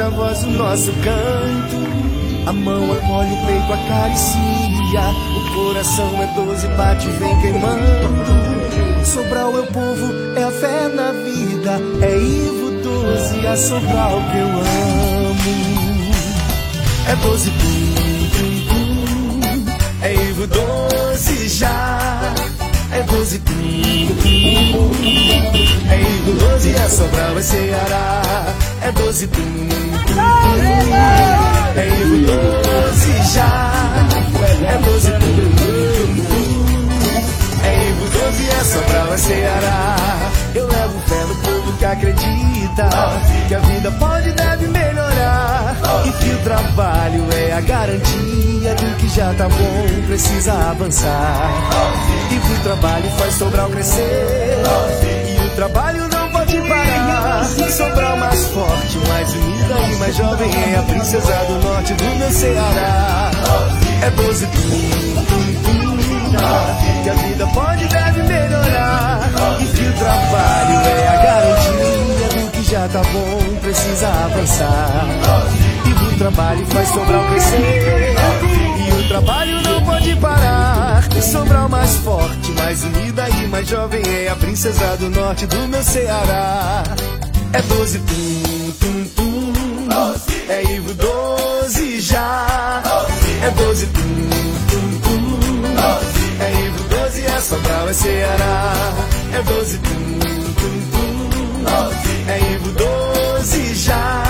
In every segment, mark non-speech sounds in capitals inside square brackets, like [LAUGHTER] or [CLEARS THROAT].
a voz o nosso canto. A mão acolhe o peito, acaricia. O coração é doze, bate, vem queimando. Sobral é o povo, é a fé na vida. É Ivo doze, a Sobral que eu amo. É doze, pum, pum. É Ivo doze já. É doze, pum, pum. É Ivo doze, é Sobral, é Ceará. É doze, pum, pum. É Ivo doze já. É doze, pum, pum. É Ivo doze, é Sobral, é Ceará. Eu levo fé no acredita que a vida pode e deve melhorar. E que o trabalho é a garantia do que já tá bom, precisa avançar. E que o trabalho faz Sobral crescer. E o trabalho não pode parar. Sobral mais forte, mais unida e mais jovem é a princesa do norte do meu Ceará. É 12 tum, tum, tum. Que a vida pode e deve melhorar. E que o trabalho é a garantia do que já tá bom, precisa avançar. E o trabalho faz Sobral crescer. E o trabalho não pode parar. Sobral mais forte, mais unida e mais jovem é a princesa do norte do meu Ceará. É 12 tum, tum, tum. É Ivo 12 já. É 12 tum, tum, tum. É Ivo 12, é Sobral, é Ceará. É 12 tum, tum, tum. É Ivo 12 já.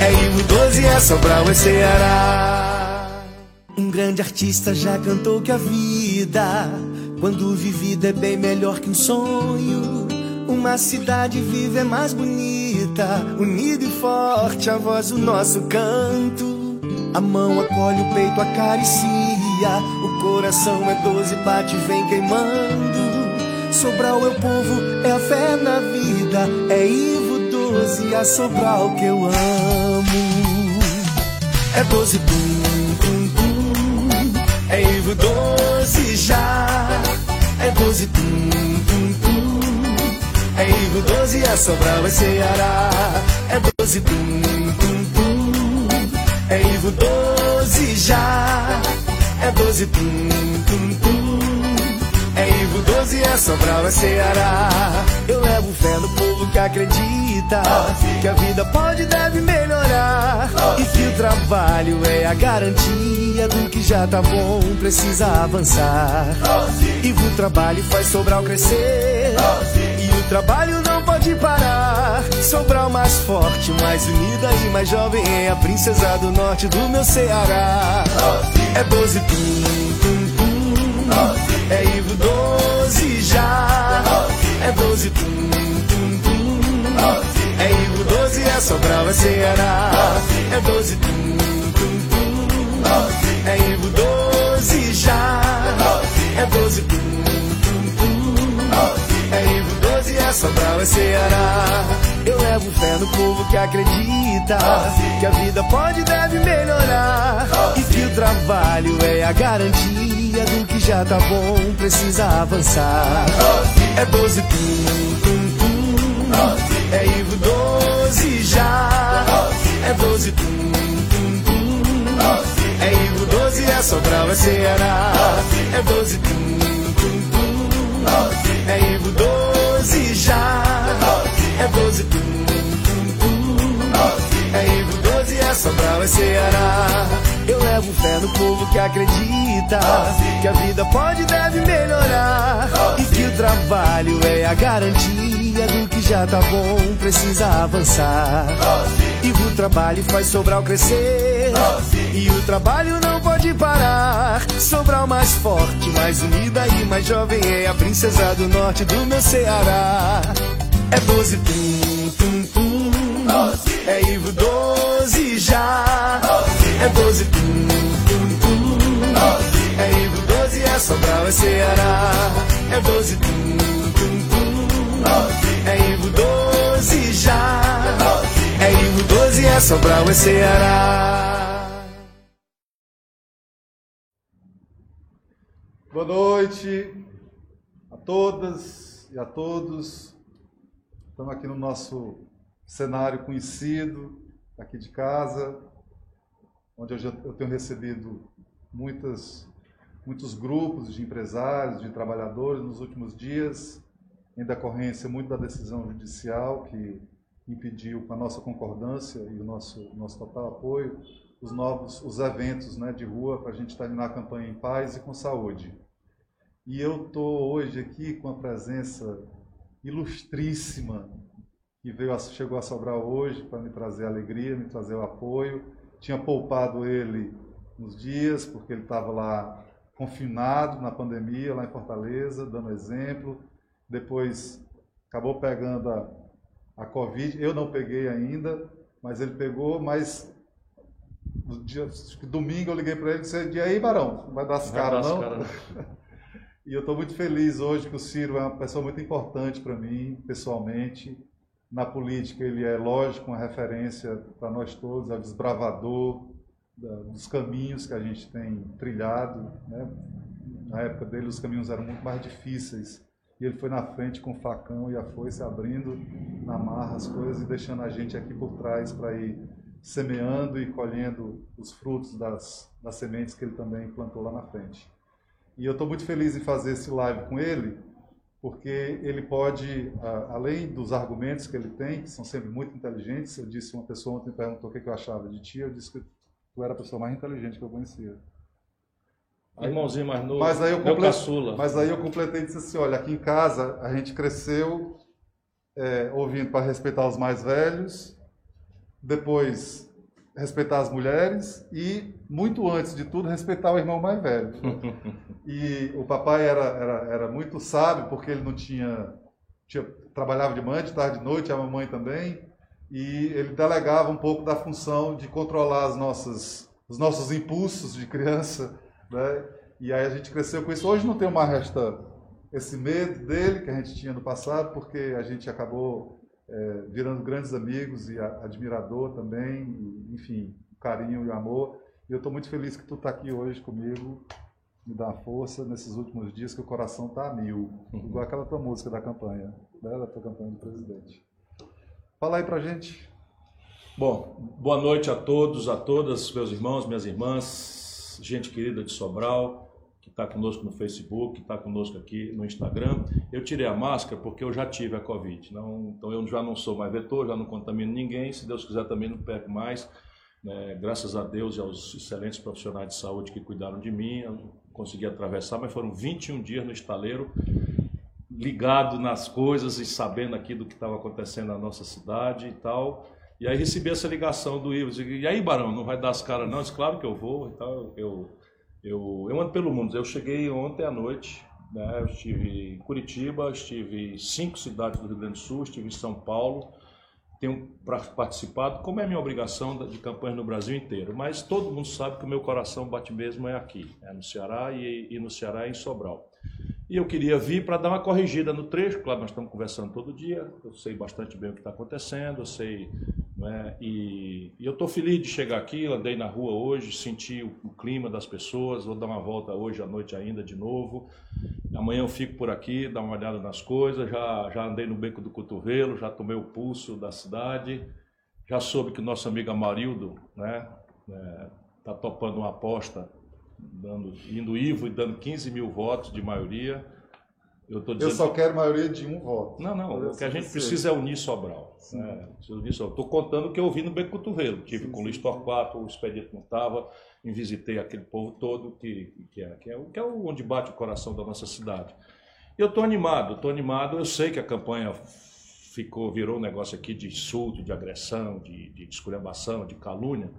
É Ivo 12, é Sobral, é Ceará. Um grande artista já cantou que a vida, quando vivida, é bem melhor que um sonho. Uma cidade viva é mais bonita, unida e forte, a voz o nosso canto. A mão acolhe o peito, acaricia. Coração é doze, bate, vem queimando. Sobral é o povo, é a fé na vida. É Ivo doze, a Sobral que eu amo. É doze, pum, pum, pum. É Ivo doze já. É doze, pum, pum, pum. É Ivo doze, a Sobral é Ceará. É doze, pum, pum, pum. É Ivo 12 já. É 12 tum, tum, tum. É Ivo 12, é Sobral, é Ceará. Eu levo fé no povo que acredita que a vida pode e deve melhorar. E que o trabalho é a garantia do que já tá bom, precisa avançar. E o trabalho faz Sobral crescer. E o trabalho não pode parar. Sobral mais forte, mais unida e mais jovem é a princesa do norte do meu Ceará. É 12 tum, tum, tum. É Ivo 12 já. É 12 tum, tum, tum. É Ivo 12, é Sobral, é Ceará. É 12 tum, tum, tum. É Ivo 12 já. É 12 tum, Sobral, é Ceará. Eu levo fé no povo que acredita que a vida pode e deve melhorar. E que o trabalho é a garantia do que já tá bom, precisa avançar. É 12 tum, tum, tum. É Ivo 12 já. É 12 tum, tum, tum. É Ivo 12, é Sobral, é Ceará. É 12 tum, tum, tum. É Ivo 12 É 12 tum, tum, tum. É Ivo 12, é Sobral, é Ceará. Eu levo fé no povo que acredita que a vida pode e deve melhorar. E que o trabalho é a garantia do que já tá bom, precisa avançar. E o trabalho faz Sobral crescer. E o trabalho não pode parar. Sobral mais forte, mais unida e mais jovem é a princesa do norte do meu Ceará. É 12 tum, tum, tum. É Ivo 12 já. É 12 tum, tum, tum. É Ivo 12, é Sobral, é Ceará. É 12 tum, tum, tum. É Ivo 12 já. É Ivo 12, é Sobral, é Ceará. Boa noite a todas e a todos. Estamos aqui no nosso cenário conhecido, aqui de casa, onde eu, já, eu tenho recebido muitas, muitos grupos de empresários, de trabalhadores nos últimos dias, em decorrência muito da decisão judicial que impediu, com a nossa concordância e o nosso, nosso total apoio, os novos os eventos né, de rua para a gente terminar a campanha em paz e com saúde. E eu estou hoje aqui com a presença ilustríssima que veio, chegou a sobrar hoje para me trazer alegria, me trazer o apoio. Tinha poupado ele nos dias, porque ele estava lá confinado na pandemia, lá em Fortaleza, dando exemplo. Depois acabou pegando a, a Covid. Eu não peguei ainda, mas ele pegou. Mas dia, domingo eu liguei para ele e disse: E aí, Barão, vai dar as caras, não? Cara, [LAUGHS] e eu estou muito feliz hoje que o Ciro é uma pessoa muito importante para mim, pessoalmente. Na política, ele é, lógico, uma referência para nós todos, é o desbravador dos caminhos que a gente tem trilhado. Né? Na época dele, os caminhos eram muito mais difíceis. E ele foi na frente com o facão e a foice, abrindo na marra as coisas e deixando a gente aqui por trás para ir semeando e colhendo os frutos das, das sementes que ele também plantou lá na frente. E eu estou muito feliz em fazer esse live com ele, porque ele pode, além dos argumentos que ele tem, que são sempre muito inteligentes, eu disse, uma pessoa ontem perguntou o que eu achava de ti, eu disse que tu era a pessoa mais inteligente que eu conhecia. Aí, Irmãozinho mais novo, mas aí eu completei, Mas aí eu completei e disse assim, olha, aqui em casa a gente cresceu é, ouvindo para respeitar os mais velhos, depois respeitar as mulheres e, muito antes de tudo, respeitar o irmão mais velho. [LAUGHS] e o papai era, era, era muito sábio, porque ele não tinha, tinha trabalhava de manhã, de tarde, de noite, a mamãe também, e ele delegava um pouco da função de controlar as nossas, os nossos impulsos de criança, né? E aí a gente cresceu com isso. Hoje não tem mais esta, esse medo dele que a gente tinha no passado, porque a gente acabou é, virando grandes amigos e admirador também, e, enfim, carinho e amor. E eu estou muito feliz que tu está aqui hoje comigo, me dá força nesses últimos dias que o coração está a mil, uhum. igual aquela tua música da campanha, né, da tua campanha do presidente. Fala aí pra gente. Bom, boa noite a todos, a todas, meus irmãos, minhas irmãs, gente querida de Sobral que está conosco no Facebook, que está conosco aqui no Instagram. Eu tirei a máscara porque eu já tive a Covid. Não, então eu já não sou mais vetor, já não contamino ninguém. Se Deus quiser também não pego mais. Né? Graças a Deus e aos excelentes profissionais de saúde que cuidaram de mim, eu consegui atravessar, mas foram 21 dias no estaleiro, ligado nas coisas e sabendo aqui do que estava acontecendo na nossa cidade e tal. E aí recebi essa ligação do Ivo, e aí Barão, não vai dar as caras não? Eu disse, claro que eu vou e tal. Eu eu, eu ando pelo mundo. Eu cheguei ontem à noite, né? eu estive em Curitiba, estive em cinco cidades do Rio Grande do Sul, estive em São Paulo. Tenho participado, como é minha obrigação, de campanhas no Brasil inteiro. Mas todo mundo sabe que o meu coração bate mesmo é aqui, é no Ceará e, e no Ceará é em Sobral. E eu queria vir para dar uma corrigida no trecho, claro, nós estamos conversando todo dia, eu sei bastante bem o que está acontecendo, eu sei né? E, e, eu estou feliz de chegar aqui, andei na rua hoje, senti o, o, clima das pessoas, vou dar uma volta hoje à noite ainda de novo. Amanhã eu fico por aqui, dar uma olhada nas coisas, já, já andei no beco do cotovelo, já tomei o pulso da cidade, já soube que nosso amigo Amarildo né, é, tá topando uma aposta, dando, indo Ivo e dando 15 mil votos de maioria. Eu, dizendo... eu só quero maioria de um voto. Não, não. O que a gente precisa é unir Sobral. Né? Estou contando o que eu vi no Beco Cotovelo. Tive sim, com o Luiz Torquato, o expediente não estava, visitei aquele povo todo, que, que, é, que, é, que é onde bate o coração da nossa cidade. Eu estou animado, estou animado. Eu sei que a campanha ficou, virou um negócio aqui de insulto, de agressão, de, de esculhambação, de calúnia,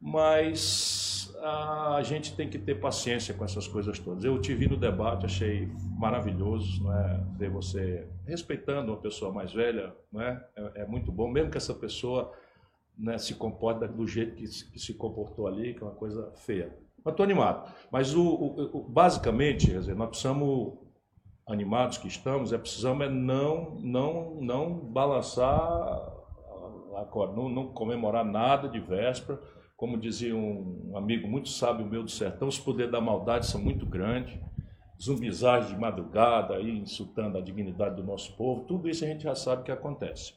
mas a gente tem que ter paciência com essas coisas todas. Eu te vi no debate, achei maravilhoso, não é? Ver você respeitando uma pessoa mais velha, não é? É, é muito bom, mesmo que essa pessoa né, se comporte do jeito que se, que se, comportou ali, que é uma coisa feia. Mas estou animado. Mas o, o, o, basicamente, quer dizer, nós precisamos animados que estamos, é precisamos é não não não balançar a corda, não, não comemorar nada de véspera como dizia um amigo muito sábio meu do sertão, os poderes da maldade são muito grandes. Zumbizagem de madrugada, aí, insultando a dignidade do nosso povo, tudo isso a gente já sabe que acontece.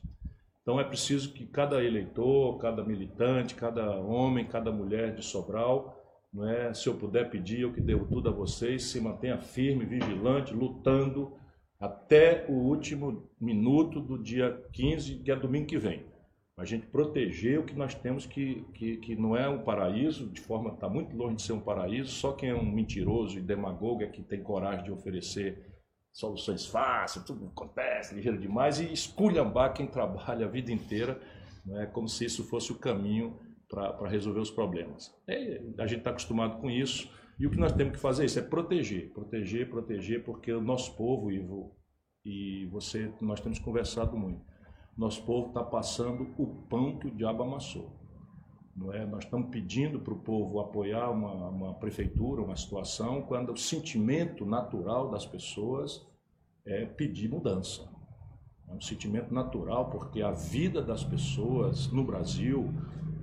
Então é preciso que cada eleitor, cada militante, cada homem, cada mulher de Sobral, não é, se eu puder pedir, eu que devo tudo a vocês, se mantenha firme, vigilante, lutando até o último minuto do dia 15, que é domingo que vem. A gente proteger o que nós temos que, que, que não é um paraíso, de forma está muito longe de ser um paraíso, só quem é um mentiroso e demagogo é que tem coragem de oferecer soluções fáceis, tudo acontece, ligeiro demais, e esculhambar quem trabalha a vida inteira, é como se isso fosse o caminho para resolver os problemas. É, a gente está acostumado com isso, e o que nós temos que fazer é isso, é proteger, proteger, proteger, porque o nosso povo, Ivo, e você, nós temos conversado muito, nosso povo está passando o pão que o diabo amassou. Não é? Nós estamos pedindo para o povo apoiar uma, uma prefeitura, uma situação, quando o sentimento natural das pessoas é pedir mudança. É um sentimento natural, porque a vida das pessoas no Brasil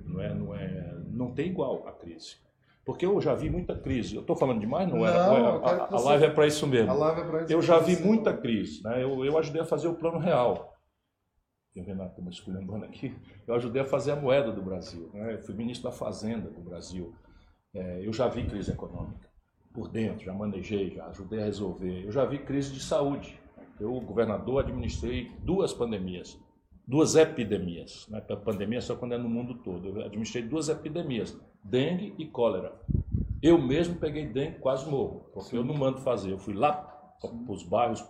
não, é, não, é, não tem igual a crise. Porque eu já vi muita crise. Eu estou falando demais? Não, não era? A, a, a, live é para isso mesmo. É isso eu já vi muita crise. Né? Eu, eu ajudei a fazer o plano real. E o Renato está me esculhambando aqui. Eu ajudei a fazer a moeda do Brasil. Né? Eu fui ministro da Fazenda do Brasil. É, eu já vi crise econômica por dentro, já manejei, já ajudei a resolver. Eu já vi crise de saúde. Eu, governador, administrei duas pandemias duas epidemias. Né? A pandemia só quando é no mundo todo. Eu administrei duas epidemias, dengue e cólera. Eu mesmo peguei dengue quase morro, porque Sim. eu não mando fazer. Eu fui lá para os bairros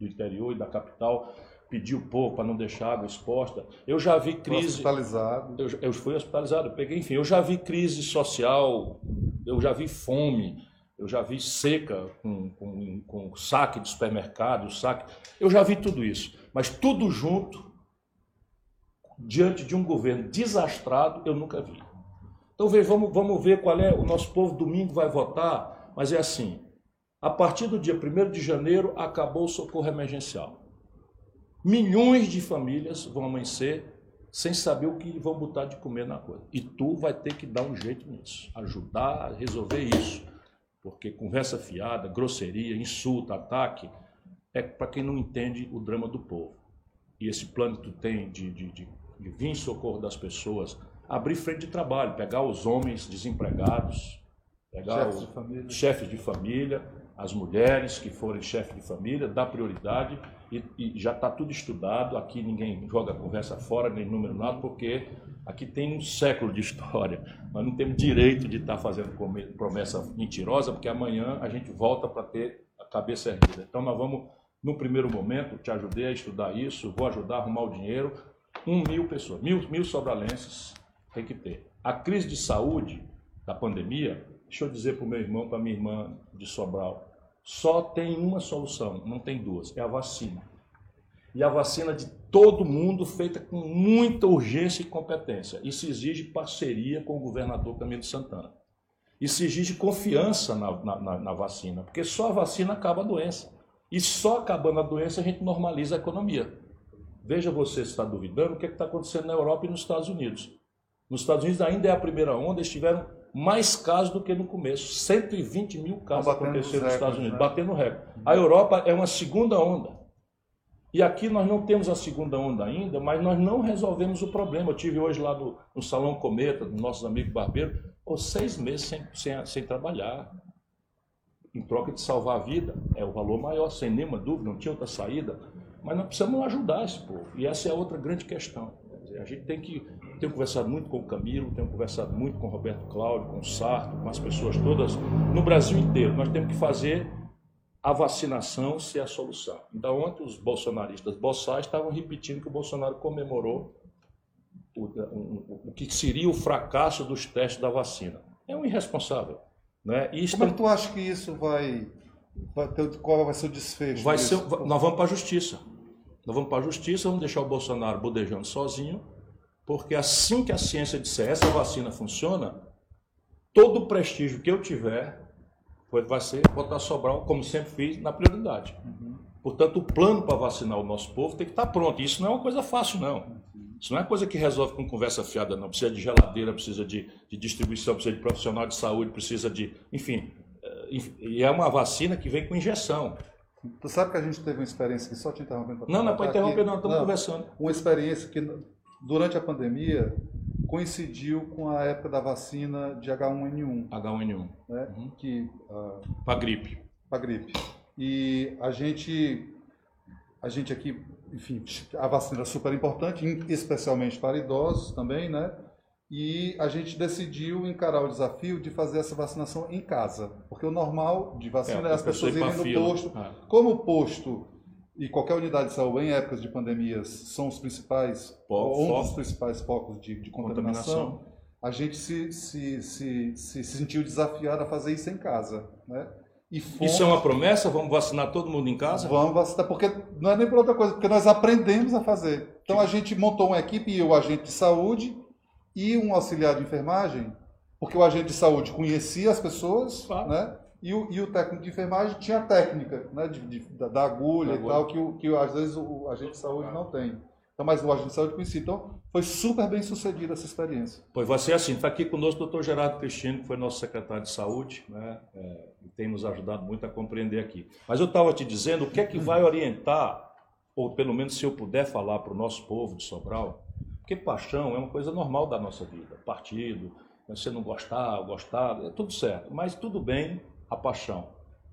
do interior e da capital, pedi o povo para não deixar água exposta. Eu já vi crise. hospitalizado. Eu, eu fui hospitalizado, eu peguei, enfim, eu já vi crise social, eu já vi fome, eu já vi seca com, com, com saque de supermercado, saque. Eu já vi tudo isso. Mas tudo junto diante de um governo desastrado, eu nunca vi. Então, vamos, vamos ver qual é. O nosso povo domingo vai votar, mas é assim: a partir do dia 1 de janeiro acabou o socorro emergencial. Milhões de famílias vão amanhecer sem saber o que vão botar de comer na coisa. E tu vai ter que dar um jeito nisso, ajudar a resolver isso. Porque conversa fiada, grosseria, insulto, ataque, é para quem não entende o drama do povo. E esse plano que tu tem de, de, de de vir em socorro das pessoas, abrir frente de trabalho, pegar os homens desempregados, pegar chefes, os de, família. chefes de família, as mulheres que forem chefes de família, dar prioridade e, e já está tudo estudado. Aqui ninguém joga conversa fora, nem número nada, porque aqui tem um século de [LAUGHS] história. Nós não temos direito de estar tá fazendo promessa mentirosa, porque amanhã a gente volta para ter a cabeça erguida. Então nós vamos, no primeiro momento, te ajudei a estudar isso, vou ajudar a arrumar o dinheiro, um mil pessoas, mil, mil sobralenses tem que ter. A crise de saúde da pandemia, deixa eu dizer para o meu irmão, para a minha irmã de Sobral, só tem uma solução, não tem duas, é a vacina. E a vacina de todo mundo feita com muita urgência e competência. Isso exige parceria com o governador Camilo Santana. Isso exige confiança na, na, na vacina, porque só a vacina acaba a doença. E só acabando a doença a gente normaliza a economia. Veja você se está duvidando o que é está acontecendo na Europa e nos Estados Unidos. Nos Estados Unidos ainda é a primeira onda, eles tiveram mais casos do que no começo. 120 mil casos aconteceram nos Estados Unidos, né? batendo recorde. A Europa é uma segunda onda. E aqui nós não temos a segunda onda ainda, mas nós não resolvemos o problema. Eu tive hoje lá no, no Salão Cometa, dos nossos amigos barbeiros, ou seis meses sem, sem, sem trabalhar. Em troca de salvar a vida, é o valor maior, sem nenhuma dúvida, não tinha outra saída. Mas nós precisamos ajudar esse povo. E essa é a outra grande questão. A gente tem que. Tenho conversado muito com o Camilo, tenho conversado muito com o Roberto Cláudio, com o Sarto, com as pessoas todas no Brasil inteiro. Nós temos que fazer a vacinação ser a solução. Então, ontem os bolsonaristas boçais estavam repetindo que o Bolsonaro comemorou o, o, o, que seria o fracasso dos testes da vacina. É um irresponsável. Né? E Como é que tu acha que isso vai, vai ter, qual vai ser o desfecho? Vai ser, nós vamos para a justiça. Nós vamos para a justiça, vamos deixar o Bolsonaro bodejando sozinho, porque assim que a ciência disser essa vacina funciona, todo o prestígio que eu tiver vai ser botar Sobral, como sempre fiz, na prioridade. Uhum. Portanto, o plano para vacinar o nosso povo tem que estar pronto. E isso não é uma coisa fácil, não. Isso não é coisa que resolve com conversa fiada, não. Precisa de geladeira, precisa de, de distribuição, precisa de profissional de saúde, precisa de. Enfim. Eh, e é uma vacina que vem com injeção. Tu sabe que a gente teve uma experiência que só te interrompendo. Não, não é para interromper, não, estamos conversando. Uma experiência que durante a pandemia coincidiu com a época da vacina de H1N1. H1N1. Né? Uhum. Que, uh, para gripe. Para gripe. E a gente, a gente aqui, enfim, a vacina é super importante, especialmente para idosos também, né? E a gente decidiu encarar o desafio de fazer essa vacinação em casa. Porque o normal de vacina é, é as pessoas irem no posto. Ah. Como o posto e qualquer unidade de saúde em épocas de pandemias são os principais, ou um dos principais focos de, de contaminação, contaminação, a gente se, se, se, se, sentiu desafiado a fazer isso em casa. Né? E fomos... Isso é uma promessa? Vamos vacinar todo mundo em casa? Vamos vacinar, porque não é nem por outra coisa, porque nós aprendemos a fazer. Então a gente montou uma equipe, e o agente de saúde e um auxiliar de enfermagem, porque o agente de saúde conhecia as pessoas, claro. né? E o, e o técnico de enfermagem tinha a técnica né, de, de da, da, agulha da e tal, que, o, que às vezes o, o agente de saúde não tem. Então, mas o agente de saúde conhecia. Então, foi super bem sucedida essa experiência. Pois vai ser assim. Está aqui conosco o doutor Gerardo Cristino, que foi nosso secretário de saúde, né? É, e tem nos ajudado muito a compreender aqui. Mas eu estava te dizendo o que é que vai orientar, ou pelo menos se eu puder falar para o nosso povo de Sobral, porque paixão é uma coisa normal da nossa vida. Partido, você não gostar, gostar, é tudo certo. Mas tudo bem a paixão.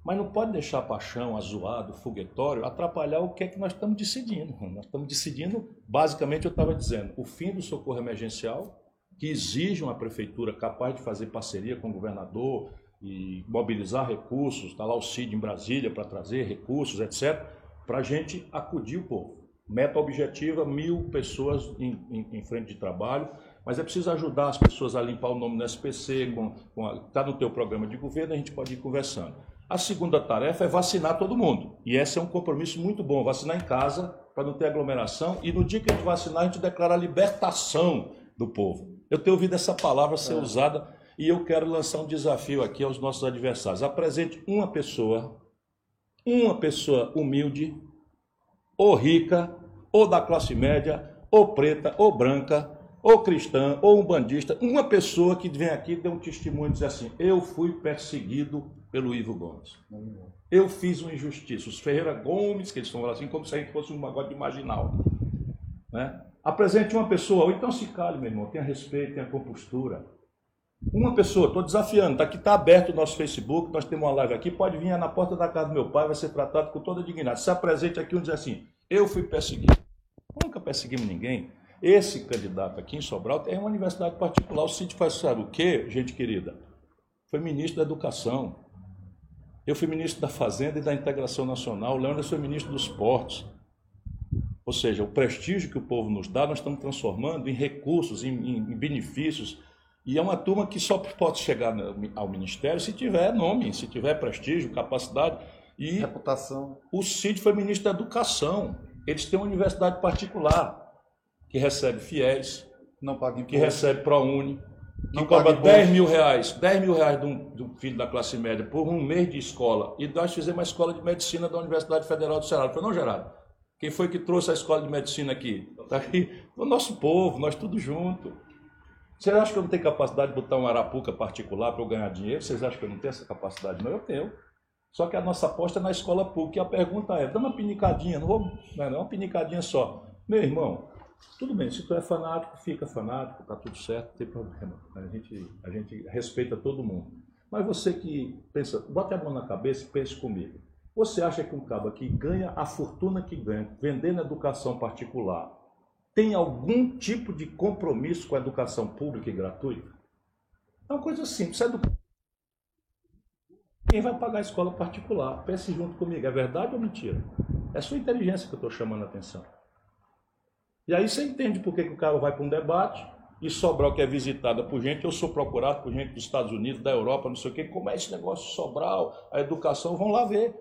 Mas não pode deixar a paixão, a zoada, o foguetório, atrapalhar o que é que nós estamos decidindo. [LAUGHS] Nós estamos decidindo, basicamente eu estava dizendo, o fim do socorro emergencial, que exige uma prefeitura capaz de fazer parceria com o governador e mobilizar recursos, está lá o CID em Brasília para trazer recursos, etc., para a gente acudir o povo. Meta objetiva, mil pessoas em, em, em frente de trabalho, mas é preciso ajudar as pessoas a limpar o nome no SPC, está no teu programa de governo, a gente pode ir conversando. A segunda tarefa é vacinar todo mundo. E esse é um compromisso muito bom, vacinar em casa, para não ter aglomeração, e no dia que a gente vacinar, a gente declara a libertação do povo. Eu tenho ouvido essa palavra ser é. usada e eu quero lançar um desafio aqui aos nossos adversários. Apresente uma pessoa, uma pessoa humilde, ou rica, ou da classe média, ou preta, ou branca, ou cristã, ou um bandista, uma pessoa que vem aqui dê um testemunho e diz assim: Eu fui perseguido pelo Ivo Gomes. Eu fiz uma injustiça. Os Ferreira Gomes, que eles estão assim, como se a gente fosse um negócio de marginal. Né? Apresente uma pessoa, ou então se cale, meu irmão, tenha respeito, tenha compostura. Uma pessoa, estou desafiando, está aqui, está aberto o nosso Facebook, nós temos uma live aqui, pode vir na porta da casa do meu pai, vai ser tratado com toda dignidade. Se apresente aqui e diz assim: Eu fui perseguido. Nunca perseguimos ninguém. Esse candidato aqui em Sobral é uma universidade particular. O Cid faz sabe o quê, gente querida? Foi ministro da Educação. Eu fui ministro da Fazenda e da Integração Nacional. O Leandro foi ministro dos Portos. Ou seja, o prestígio que o povo nos dá, nós estamos transformando em recursos, em, em benefícios. E é uma turma que só pode chegar ao ministério se tiver nome, se tiver prestígio, capacidade. E Reputação. O Cid foi ministro da Educação. Eles têm uma universidade particular que recebe fiéis, não paga que recebe ProUni, que cobra 10 mil reais, 10 mil reais de um, filho da classe média por um mês de escola. E nós fizemos uma escola de medicina da Universidade Federal do Ceará. Foi não, Gerardo? Quem foi que trouxe a escola de medicina aqui? Está aqui. O nosso povo, nós tudo junto. Vocês acham que eu não tenho capacidade de botar uma arapuca particular para eu ganhar dinheiro? Vocês acham que eu não tenho essa capacidade? Não, eu tenho. Só que a nossa aposta é na escola pública. E a pergunta é: dá uma pinicadinha, não vou. Não é uma pinicadinha só. Meu irmão, tudo bem, se tu é fanático, fica fanático, tá tudo certo, não tem problema. A gente, a gente respeita todo mundo. Mas você que pensa, bota a mão na cabeça e pense comigo. Você acha que um cabo que ganha a fortuna que ganha, vendendo educação particular, tem algum tipo de compromisso com a educação pública e gratuita? É uma coisa simples. É Quem vai pagar a escola particular? Pense junto comigo. É verdade ou mentira? É sua inteligência que eu estou chamando a atenção. E aí você entende por que, que o cara vai para um debate e Sobral que é visitada por gente, eu sou procurado por gente dos Estados Unidos, da Europa, não sei o quê, como é esse negócio Sobral, a educação, vão lá ver.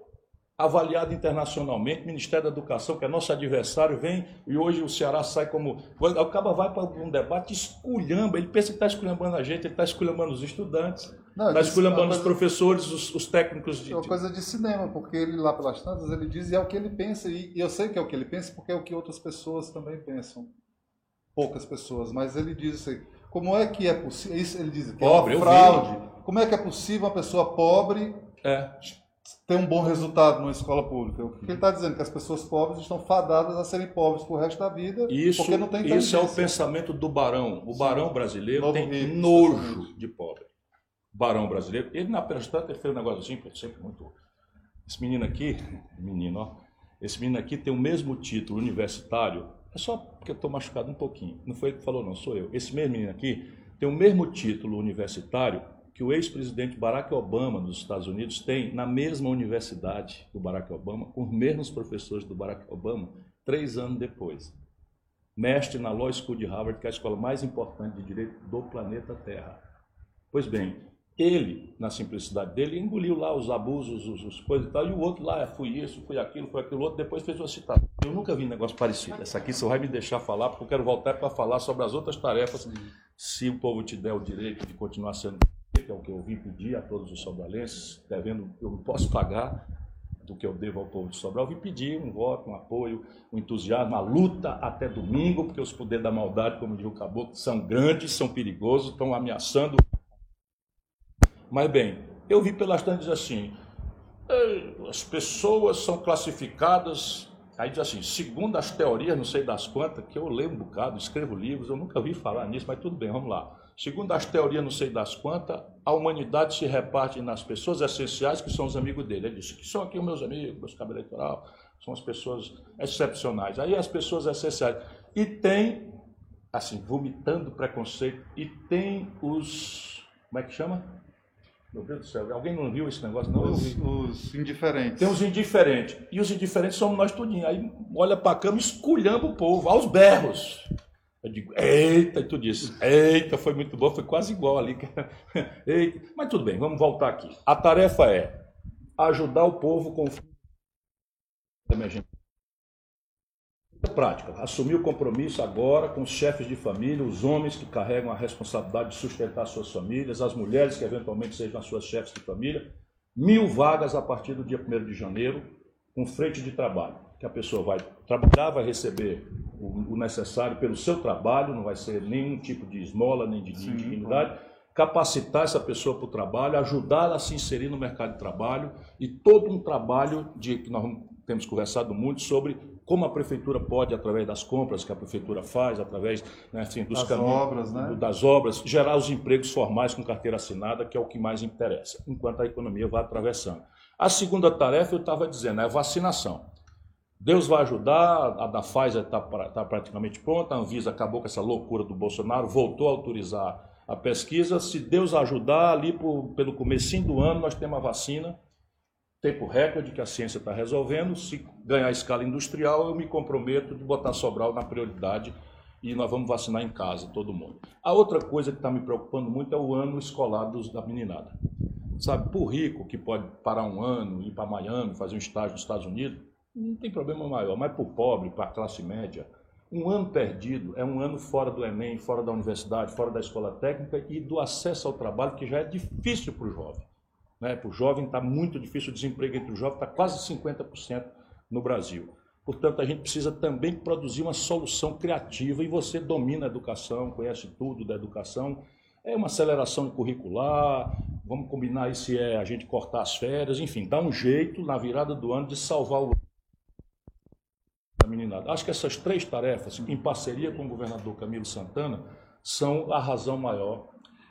Avaliado internacionalmente, Ministério da Educação, que é nosso adversário, vem e hoje o Ceará sai como. O cara vai para um debate, esculhamba, ele pensa que está esculhambando a gente, ele está esculhambando os estudantes. Está esculhambando os professores, os, os, técnicos de. É uma coisa de cinema, porque ele lá pelas tantas ele diz e é o que ele pensa, e eu sei que é o que ele pensa porque é o que outras pessoas também pensam. Poucas pessoas, mas ele diz assim: como é que é possível. Isso ele diz que pobre, é uma fraude. Como é que é possível uma pessoa pobre é. Ter um bom resultado numa escola pública. O que ele está dizendo? Que as pessoas pobres estão fadadas a serem pobres pro resto da vida Isso, porque não tem isso é o pensamento do barão. O barão brasileiro Novo tem rico, nojo exatamente. de pobre. Barão brasileiro, ele na Perestata ele fez um negócio assim, sempre muito. Esse menino aqui, menino, ó, esse menino aqui tem o mesmo título universitário, é só porque eu estou machucado um pouquinho. Não foi ele que falou, não, sou eu. Esse mesmo menino aqui tem o mesmo título universitário que o ex-presidente Barack Obama dos Estados Unidos tem na mesma universidade do Barack Obama, com os mesmos professores do Barack Obama, três anos depois. Mestre na Law School de Harvard, que é a escola mais importante de direito do planeta Terra. Pois bem, ele, na simplicidade dele, engoliu lá os abusos, os, os coisas e tal, e o outro lá, fui isso, fui aquilo, foi aquilo outro, depois fez uma citação. Eu nunca vi um negócio parecido. Essa aqui só vai me deixar falar, porque eu quero voltar para falar sobre as outras tarefas, se o povo te der o direito de continuar sendo, que é o que eu vim pedir a todos os sobralenses, devendo, eu não posso pagar do que eu devo ao povo de Sobral, eu vim pedir um voto, um apoio, um entusiasmo, a luta até domingo, porque os poderes da maldade, como diz o Caboclo, são grandes, são perigosos, estão ameaçando mas bem, eu vi pelas tantas assim, "Ei, as pessoas são classificadas, aí diz assim, segundo as teorias, não sei das quantas, que eu leio um bocado, escrevo livros, eu nunca ouvi falar nisso, mas tudo bem, vamos lá. Segundo as teorias, não sei das quantas, a humanidade se reparte nas pessoas essenciais que são os amigos dele. Ele disse que são aqui os meus amigos, meus cabos eleitoral, são as pessoas excepcionais. Aí as pessoas essenciais. E tem, assim, vomitando preconceito, e tem os. Como é que chama? Meu Deus do céu, alguém não viu esse negócio? Não, Os, os indiferentes. Tem os indiferentes. E os indiferentes somos nós tudinho. Aí olha pra cama, esculhamba o povo, aos berros. Eu digo, eita, e tu disse, eita, foi muito bom, foi quase igual ali. [LAUGHS] Eita. Mas tudo bem, vamos voltar aqui. A tarefa é ajudar o povo com. Prática, assumir o compromisso agora com os chefes de família, os homens que carregam a responsabilidade de sustentar suas famílias, as mulheres que eventualmente sejam as suas chefes de família, mil vagas a partir do dia 1 de janeiro, com frente de trabalho, que a pessoa vai trabalhar, vai receber o, o necessário pelo seu trabalho, não vai ser nenhum tipo de esmola, nem de Sim, dignidade, capacitar essa pessoa para o trabalho, ajudá-la a se inserir no mercado de trabalho e todo um trabalho de que nós temos conversado muito sobre como a prefeitura pode, através das compras que a prefeitura faz, através né, assim, dos Das caminhos, obras, né? das obras, gerar os empregos formais com carteira assinada, que é o que mais interessa, enquanto a economia vai atravessando. A segunda tarefa, eu estava dizendo, é a vacinação. Deus vai ajudar, a da Pfizer está tá praticamente pronta, a Anvisa acabou com essa loucura do Bolsonaro, voltou a autorizar a pesquisa. Se Deus ajudar, ali por, pelo comecinho do ano, nós temos a vacina, tempo recorde que a ciência está resolvendo. Se ganhar escala industrial, eu me comprometo de botar Sobral na prioridade e nós vamos vacinar em casa, todo mundo. A outra coisa que está me preocupando muito é o ano escolar dos, da meninada. Sabe, por rico que pode parar um ano, ir para Miami, fazer um estágio nos Estados Unidos, não tem problema maior, mas para o pobre, para a classe média, um ano perdido é um ano fora do Enem, fora da universidade, fora da escola técnica e do acesso ao trabalho, que já é difícil para o jovem. Né? Para o jovem está muito difícil, o desemprego entre os jovens está quase 50% no Brasil. Portanto, a gente precisa também produzir uma solução criativa e você domina a educação, conhece tudo da educação. É uma aceleração curricular, vamos combinar se é a gente cortar as férias, enfim, dá um jeito na virada do ano de salvar o meninada. Acho que essas três tarefas, em parceria com o governador Camilo Santana, são a razão maior.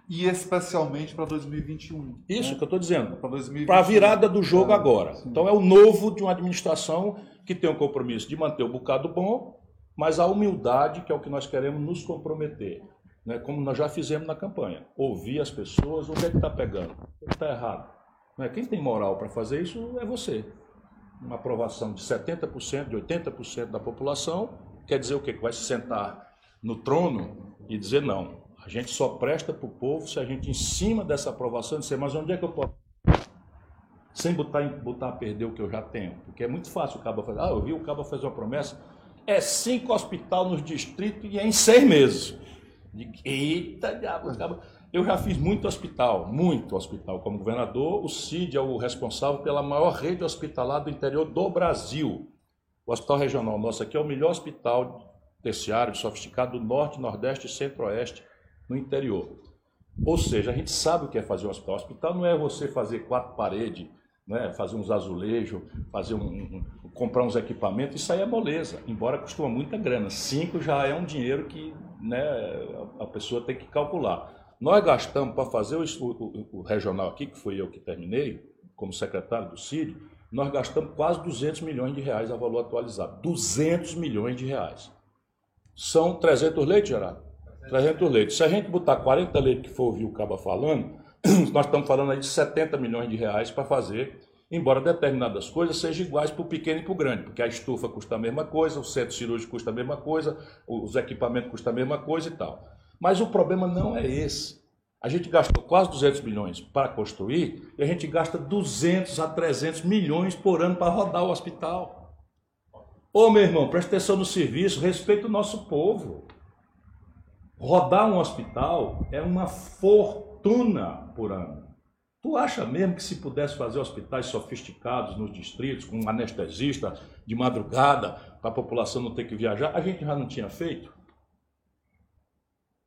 E especialmente para 2021. Isso né? que eu estou dizendo. Para 2021. Para a virada do jogo É, agora. sim. Então é o novo de uma administração que tem o compromisso de manter o bocado bom, mas a humildade, que é o que nós queremos nos comprometer. Né? Como nós já fizemos na campanha. Ouvir as pessoas, onde é que está pegando, o que está errado. Né? Quem tem moral para fazer isso é você. Uma aprovação de 70%, de 80% da população, quer dizer o quê? Que vai se sentar no trono e dizer não. A gente só presta para o povo se a gente, em cima dessa aprovação, disser, mas onde é que eu posso sem botar, botar a perder o que eu já tenho. Porque é muito fácil o Cabo fazer. Ah, eu vi o Cabo fazer uma promessa. É cinco hospital nos distritos e é em seis meses. Eita, diabo, Cabo. Eu já fiz muito hospital, muito hospital como governador. O CID é o responsável pela maior rede hospitalar do interior do Brasil. O hospital regional nosso aqui é o melhor hospital terciário, sofisticado do norte, nordeste e centro-oeste no interior. Ou seja, a gente sabe o que é fazer um hospital. Hospital não é você fazer quatro paredes, né, fazer uns azulejos, fazer um, um, comprar uns equipamentos, isso aí é moleza, embora costuma muita grana. Cinco já é um dinheiro que né, a pessoa tem que calcular. Nós gastamos para fazer o, o, o, regional aqui, que foi eu que terminei, como secretário do CID, nós gastamos quase 200 milhões de reais a valor atualizado. 200 milhões de reais. São 300 leitos, Gerardo? 300 leitos. Se a gente botar 40 leitos que for ouvir o Caba falando, [CLEARS THROAT] nós estamos falando aí de 70 milhões de reais para fazer, embora determinadas coisas sejam iguais para o pequeno e para o grande, porque a estufa custa a mesma coisa, o centro cirúrgico custa a mesma coisa, os equipamentos custam a mesma coisa e tal. Mas o problema não é esse. A gente gastou quase 200 milhões para construir e a gente gasta 200 a 300 milhões por ano para rodar o hospital. Ô meu irmão, presta atenção no serviço, respeita o nosso povo. Rodar um hospital é uma fortuna por ano. Tu acha mesmo que se pudesse fazer hospitais sofisticados nos distritos, com um anestesista de madrugada, para a população não ter que viajar, a gente já não tinha feito?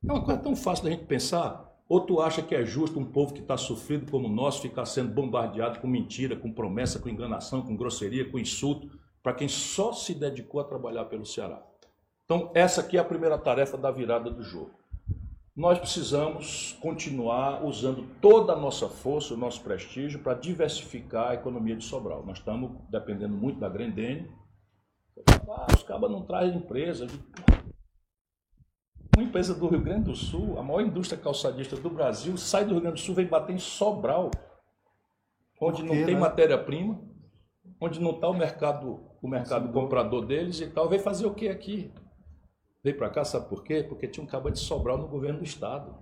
É uma coisa tão fácil da gente pensar. Ou tu acha que é justo um povo que está sofrido como o nosso ficar sendo bombardeado com mentira, com promessa, com enganação, com grosseria, com insulto, para quem só se dedicou a trabalhar pelo Ceará? Então, essa aqui é a primeira tarefa da virada do jogo. Nós precisamos continuar usando toda a nossa força, o nosso prestígio, para diversificar a economia de Sobral. Nós estamos dependendo muito da Grendene. Ah, os cabas não trazem empresa. Uma empresa do Rio Grande do Sul, a maior indústria calçadista do Brasil, sai do Rio Grande do Sul, vem bater em Sobral, onde não tem né? matéria-prima, onde não está o mercado, o mercado comprador deles e tal. Vem fazer o que aqui? Veio para cá, sabe por quê? Porque tinha um cabo de Sobral no governo do Estado.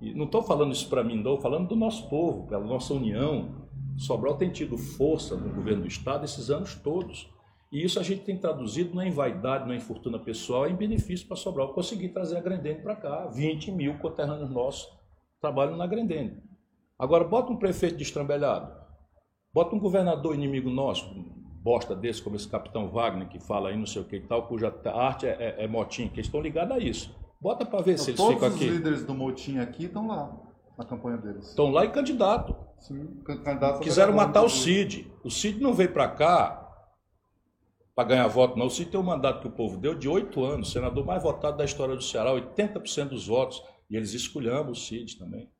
E não estou falando isso para mim, não, estou falando do nosso povo, pela nossa união. Sobral tem tido força no governo do Estado esses anos todos. E isso a gente tem traduzido não é em vaidade, não é em fortuna pessoal, é em benefício para Sobral. Conseguir trazer a Grendene para cá. 20 mil conterrâneos nossos trabalham na Grendene. Agora, bota um prefeito destrambelhado, bota um governador inimigo nosso, bosta desse, como esse capitão Wagner, que fala aí não sei o que e tal, cuja arte é, é, é motim, que estão ligados a isso. Bota para ver então, se eles ficam aqui. Todos os líderes do motim aqui estão lá, na campanha deles. Estão lá e candidato. Sim, candidato Quiseram matar o Cid. O Cid não veio para cá para ganhar voto, não. O Cid tem um mandato que o povo deu de oito anos, senador mais votado da história do Ceará, 80% dos votos. E eles escolhemos o Cid também.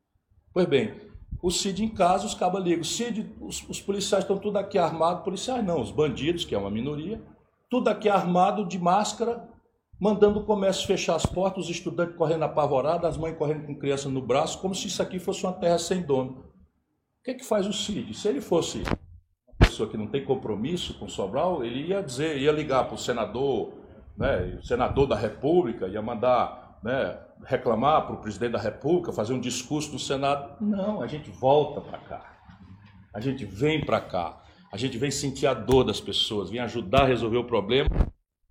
Pois bem, o Cid em casa, os cabas ligam. Cid, os, os policiais estão tudo aqui armados. Policiais não, os bandidos, que é uma minoria. Tudo aqui armado, de máscara, mandando o comércio fechar as portas, os estudantes correndo apavorados, as mães correndo com criança no braço, como se isso aqui fosse uma terra sem dono. O que, é que faz o Cid? Se ele fosse pessoa que não tem compromisso com Sobral, ele ia dizer, ia ligar para o senador, né, senador da República, ia mandar né, reclamar para o presidente da República, fazer um discurso no Senado. Não, a gente volta para cá. A gente vem para cá. A gente vem sentir a dor das pessoas, vem ajudar a resolver o problema.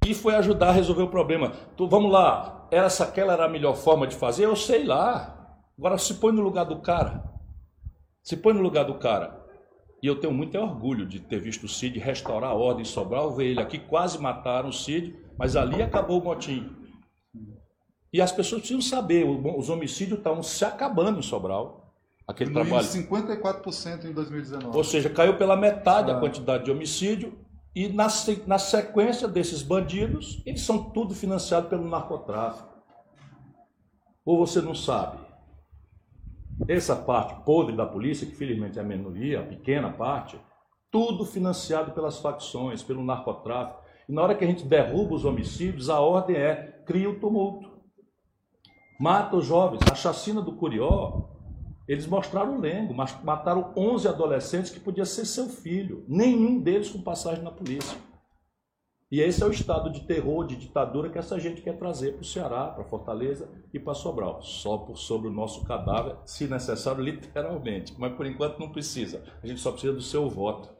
E foi ajudar a resolver o problema. Então, vamos lá, essa aquela era a melhor forma de fazer? Eu sei lá. Agora se põe no lugar do cara. Se põe no lugar do cara. E eu tenho muito orgulho de ter visto o Cid restaurar a ordem em Sobral, ver ele aqui, quase mataram o Cid, mas ali acabou o motim. E as pessoas precisam saber, os homicídios estão se acabando em Sobral. Aquele trabalho. 54% em 2019. Ou seja, caiu pela metade ah. a quantidade de homicídio. E na, na sequência desses bandidos, eles são tudo financiados pelo narcotráfico. Ou você não sabe? Essa parte podre da polícia, que felizmente é a minoria, a pequena parte, tudo financiado pelas facções, pelo narcotráfico. E na hora que a gente derruba os homicídios, a ordem é cria o tumulto mata os jovens. A chacina do Curió, eles mostraram o lengo, mas mataram 11 adolescentes que podia ser seu filho, nenhum deles com passagem na polícia. E esse é o estado de terror, de ditadura que essa gente quer trazer para o Ceará, para Fortaleza e para Sobral. Só por sobre o nosso cadáver, se necessário, [LAUGHS] literalmente. Mas por enquanto não precisa. A gente só precisa do seu voto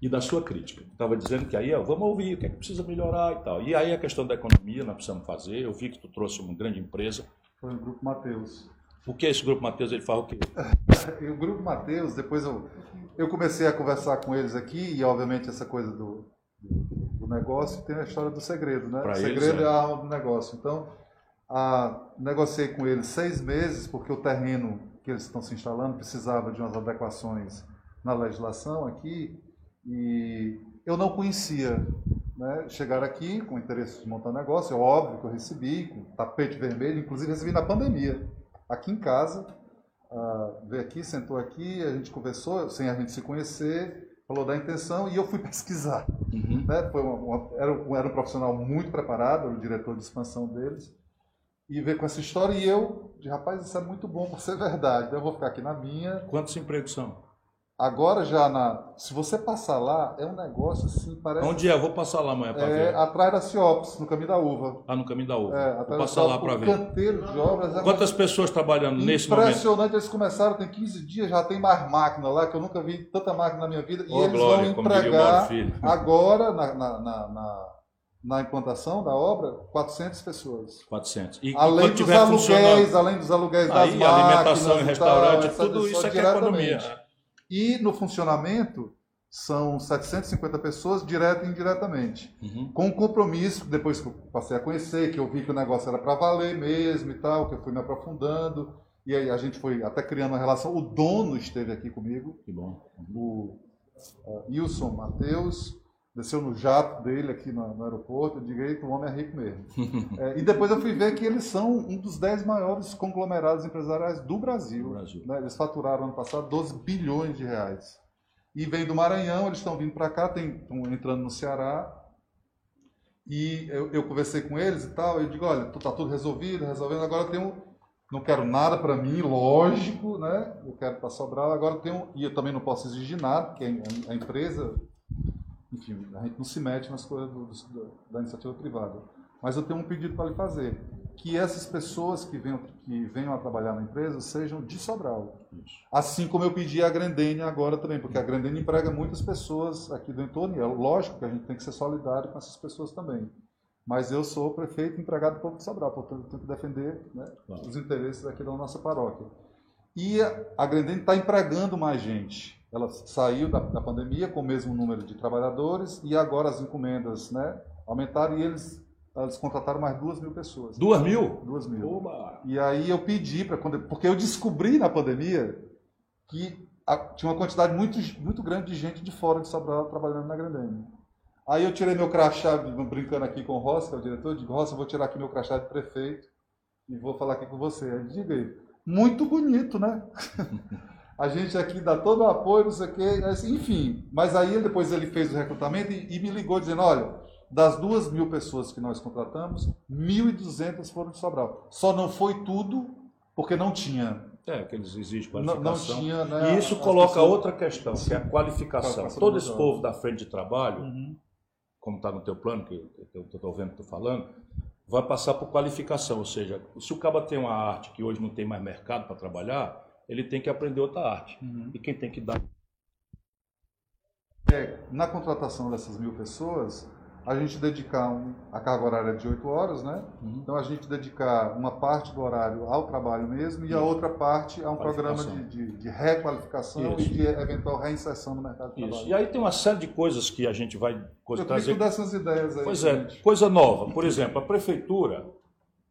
e da sua crítica. Estava dizendo que aí, ó, vamos ouvir, o que é que precisa melhorar e tal. E aí a questão da economia nós precisamos fazer. Eu vi que tu trouxe uma grande empresa. Foi o Grupo Mateus. O que é esse Grupo Mateus? Ele fala o quê? [LAUGHS] o Grupo Mateus, depois eu, eu comecei a conversar com eles aqui, e obviamente essa coisa do, do, do negócio tem a história do segredo, né? Pra o segredo eles, é. é a alma do negócio. Então, Ah, negociei com eles seis meses, porque o terreno que eles estão se instalando precisava de umas adequações na legislação aqui, e eu não conhecia. Né? Chegaram aqui com interesse de montar negócio, é óbvio que eu recebi, com tapete vermelho, inclusive recebi na pandemia, aqui em casa. Uh, veio aqui, sentou aqui, a gente conversou, sem a gente se conhecer, falou da intenção e eu fui [LAUGHS] pesquisar. Uhum. Né? Foi uma, uma, era, um, era um profissional muito preparado, o diretor de expansão deles, e veio com essa história e eu, de rapaz, isso é muito bom por ser [LAUGHS] verdade, então eu vou ficar aqui na minha. Quantos empregos são? Agora já na. Se você passar lá, é um negócio assim, parece. Onde é? Eu vou passar lá amanhã para é, ver. Atrás da Ciops, no caminho da uva. Ah, no caminho da uva. É, vou passar lá para ver. canteiro de obras. É Quantas pessoas trabalhando nesse momento? Impressionante, eles começaram, tem 15 dias, já tem mais máquina lá, que eu nunca vi tanta máquina na minha vida. Oh, e eles glória, vão empregar agora, na, na, na, na na implantação da obra 400 pessoas. 400. E além dos aluguéis, além dos aluguéis das Aí, máquinas, alimentação e restaurante, tal, tudo isso é, é economia. E no funcionamento são 750 pessoas, direto e indiretamente. Uhum. Com um compromisso, depois que eu passei a conhecer, que eu vi que o negócio era para valer mesmo e tal, que eu fui me aprofundando. E aí a gente foi até criando uma relação. O dono esteve aqui comigo. Que bom. O uh, Wilson Matheus. Desceu no jato dele aqui no, no aeroporto. Eu digo, eita, o homem é rico mesmo. [LAUGHS] é, e depois eu fui ver que eles são um dos 10 maiores conglomerados empresariais do Brasil. Do Brasil. Né? Eles faturaram ano passado 12 bilhões de reais. E vem do Maranhão, eles estão vindo para cá, estão entrando no Ceará. E eu, eu, conversei com eles e tal, eu digo, olha, tá tudo resolvido, resolvendo, agora eu tenho, não quero nada para mim, lógico, né? Eu quero para Sobral, agora eu tenho, e eu também não posso exigir nada, porque a, a empresa, enfim, a gente não se mete nas coisas do, do, da iniciativa privada. Mas eu tenho um pedido para lhe fazer que essas pessoas que venham, que venham a trabalhar na empresa sejam de Sobral. Assim como eu pedi a Grandene agora também, porque a Grandene emprega muitas pessoas aqui do entorno, e é lógico que a gente tem que ser solidário com essas pessoas também. Mas eu sou prefeito empregado do povo de Sobral, portanto eu tenho que defender né, claro. os interesses aqui da nossa paróquia. E a Grandene está empregando mais gente. Ela saiu da, da pandemia com o mesmo número de trabalhadores e agora as encomendas né, aumentaram e eles eles contrataram mais duas mil pessoas. Duas mil? Duas mil. Oba. E aí eu pedi para porque eu descobri na pandemia que a, tinha uma quantidade muito, muito grande de gente de fora de Sobral trabalhando na Grandene. Aí eu tirei meu crachá, brincando aqui com o Rossi, que é o diretor, digo, Rossi, eu vou tirar aqui meu crachá de prefeito e vou falar aqui com você. Aí diga aí, muito bonito, né? [LAUGHS] a gente aqui dá todo o apoio, não sei o quê, enfim. Mas aí depois ele fez o recrutamento e, e me ligou dizendo, olha, das duas mil pessoas que nós contratamos, 1.200 foram de Sobral. Só não foi tudo porque não tinha. É, que eles exigem qualificação. Não, não tinha, né, e isso coloca pessoas... outra questão, que é a qualificação. Todo esse povo da frente de trabalho, uhum. como está no teu plano, que eu estou vendo que tu falando, vai passar por qualificação. Ou seja, se o cabo tem uma arte que hoje não tem mais mercado para trabalhar, ele tem que aprender outra arte. Uhum. E quem tem que dar. É, na contratação dessas mil pessoas, a gente dedicar um, a carga horária de 8 horas, né? Uhum. Então a gente dedicar uma parte do horário ao trabalho mesmo e a outra parte a um programa de, de, de requalificação Isso. e de eventual reinserção no mercado de Isso. trabalho. E aí tem uma série de coisas que a gente vai coisa, Eu trazer. dessas ideias aí. Pois é, coisa nova. Por exemplo, a prefeitura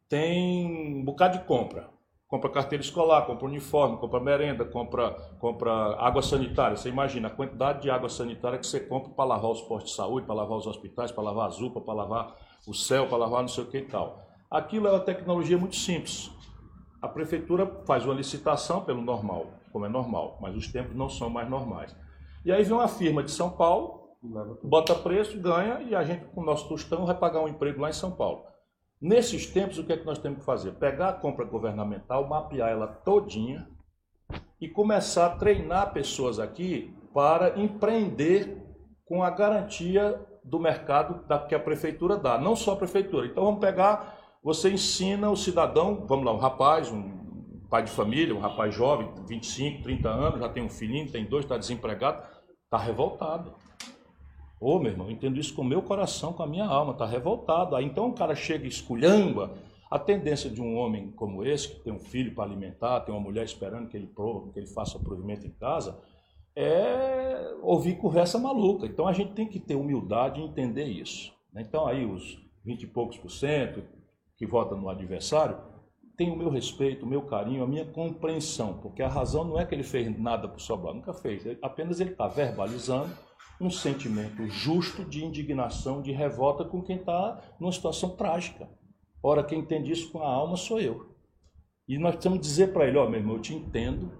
tem um bocado de compra compra carteira escolar, compra uniforme, compra merenda, compra, compra água sanitária. Você imagina a quantidade de água sanitária que você compra para lavar os postos de saúde, para lavar os hospitais, para lavar a UPA, para lavar o céu, para lavar não sei o que e tal. Aquilo é uma tecnologia muito simples. A prefeitura faz uma licitação pelo normal, como é normal, mas os tempos não são mais normais. E aí vem uma firma de São Paulo, bota preço, ganha e a gente, com o nosso tostão, vai pagar um emprego lá em São Paulo. Nesses tempos, o que é que nós temos que fazer? Pegar a compra governamental, mapear ela todinha e começar a treinar pessoas aqui para empreender com a garantia do mercado que a prefeitura dá, não só a prefeitura. Então vamos pegar, você ensina o cidadão, vamos lá, um rapaz, um pai de família, um rapaz jovem, 25, 30 anos, já tem um filhinho, tem dois, está desempregado, está revoltado. Ô, oh, meu irmão, eu entendo isso com o meu coração, com a minha alma, está revoltado. Aí então o cara chega esculhamba. A tendência de um homem como esse, que tem um filho para alimentar, tem uma mulher esperando que ele prova, que ele faça provimento em casa, é ouvir conversa maluca. Então a gente tem que ter humildade e entender isso. Né? Então aí os 20 e poucos por cento, que vota no adversário, tem o meu respeito, o meu carinho, a minha compreensão, porque a razão não é que ele fez nada por Sobral, nunca fez, apenas ele está verbalizando um sentimento justo de indignação, de revolta com quem está numa situação trágica. Ora, quem entende isso com a alma sou eu. E nós precisamos dizer para ele, ó, oh, meu irmão, eu te entendo,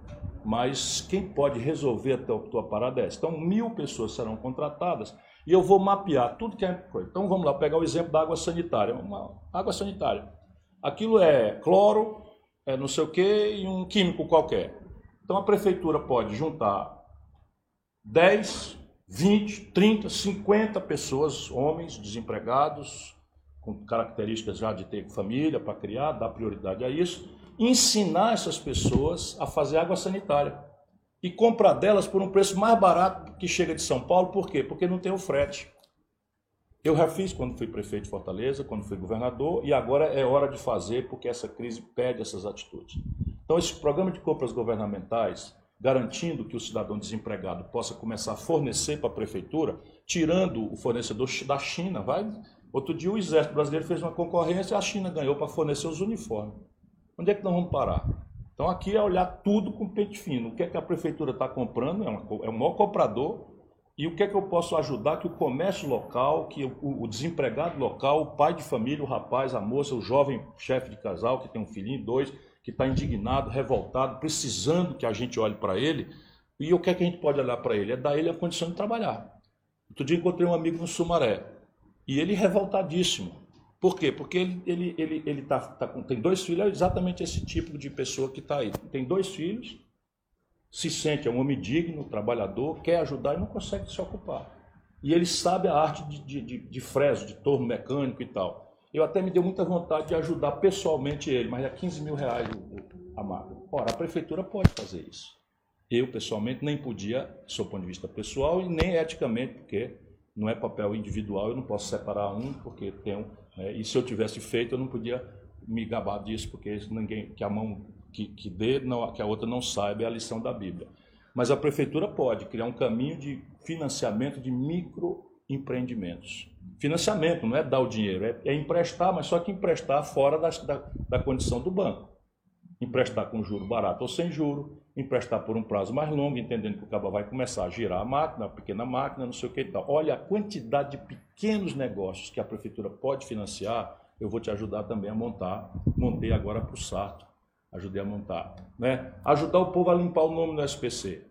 mas quem pode resolver a tua, parada é essa. Então, mil pessoas serão contratadas e eu vou mapear tudo que é coisa. Então, vamos lá, pegar o exemplo da água sanitária. Uma água sanitária. Aquilo é cloro, é não sei o quê e um químico qualquer. Então, a prefeitura pode juntar 10, 20, 30, 50 pessoas, homens desempregados, com características já de ter família para criar, dar prioridade a isso, ensinar essas pessoas a fazer água sanitária e comprar delas por um preço mais barato que chega de São Paulo, por quê? Porque não tem o frete. Eu já fiz quando fui prefeito de Fortaleza, quando fui governador, e agora é hora de fazer porque essa crise pede essas atitudes. Então, esse programa de compras governamentais, garantindo que o cidadão desempregado possa começar a fornecer para a prefeitura, tirando o fornecedor da China, vai. Outro dia o Exército Brasileiro fez uma concorrência e a China ganhou para fornecer os uniformes. Onde é que nós vamos parar? Então aqui é olhar tudo com pente fino. O que é que a prefeitura está comprando? É, uma, é o maior comprador. E o que é que eu posso ajudar que o comércio local, que o, o desempregado local, o pai de família, o rapaz, a moça, o jovem chefe de casal que tem um filhinho, dois, que está indignado, revoltado, precisando que a gente olhe para ele. E o que é que a gente pode olhar para ele? É dar ele a condição de trabalhar. Outro dia encontrei um amigo no Sumaré e ele revoltadíssimo. Por quê? Porque ele, ele, ele, ele tá, tá, tem dois filhos, é exatamente esse tipo de pessoa que está aí. Tem dois filhos, se sente é um homem digno, trabalhador, quer ajudar e não consegue se ocupar. E ele sabe a arte de, de, de, de freso, de torno mecânico e tal. Eu até me deu muita vontade de ajudar pessoalmente ele, mas é 15 mil reais a máquina. Ora, a prefeitura pode fazer isso. Eu, pessoalmente, nem podia, do ponto de vista pessoal, e nem eticamente, porque não é papel individual, eu não posso separar um, porque tem um é, e se eu tivesse feito, eu não podia me gabar disso, porque ninguém que a mão que, que dê, não, que a outra não saiba, é a lição da Bíblia. Mas a prefeitura pode criar um caminho de financiamento de microempreendimentos. Financiamento não é dar o dinheiro, é, é emprestar, mas só que emprestar fora da, da, da condição do banco. Emprestar com juro barato ou sem juro, emprestar por um prazo mais longo, entendendo que o cabo vai começar a girar a máquina, a pequena máquina, não sei o que e tal. Olha a quantidade de pequenos negócios que a prefeitura pode financiar, eu vou te ajudar também a montar. Montei agora para o Sarto, ajudei a montar. Né? Ajudar o povo a limpar o nome no SPC.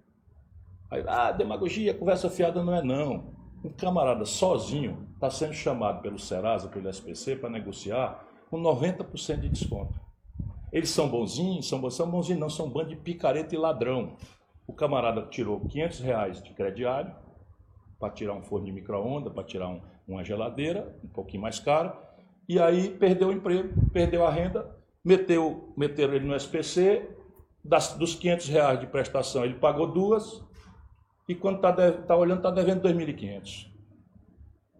Aí, ah, demagogia, conversa fiada não é não. Um camarada sozinho está sendo chamado pelo Serasa, pelo SPC, para negociar com 90% de desconto. Eles são bonzinhos, são, são bonzinhos, não, são um bando de picareta e ladrão. O camarada tirou 500 reais de crediário para tirar um forno de micro-ondas, para tirar um, uma geladeira, um pouquinho mais caro, e aí perdeu o emprego, perdeu a renda, meteu, meteram ele no SPC, das, dos 500 reais de prestação ele pagou duas, e quando está tá olhando está devendo 2.500.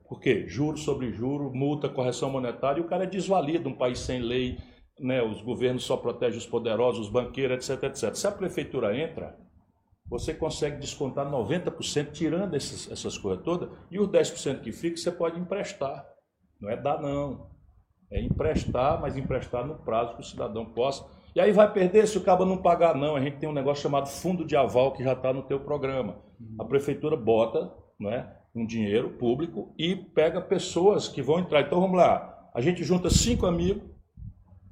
Por quê? Juro sobre juro, multa, correção monetária, e o cara é desvalido, um país sem lei, né, os governos só protegem os poderosos, os banqueiros, etc, etc. Se a prefeitura entra, você consegue descontar 90% tirando esses, essas coisas todas, e os 10% que fica você pode emprestar. Não é dar, não. É emprestar, mas emprestar no prazo que o cidadão possa. E aí vai perder se o cabo não pagar, não. A gente tem um negócio chamado fundo de aval que já está no teu programa. A prefeitura bota né, um dinheiro público e pega pessoas que vão entrar. Então vamos lá, a gente junta cinco amigos,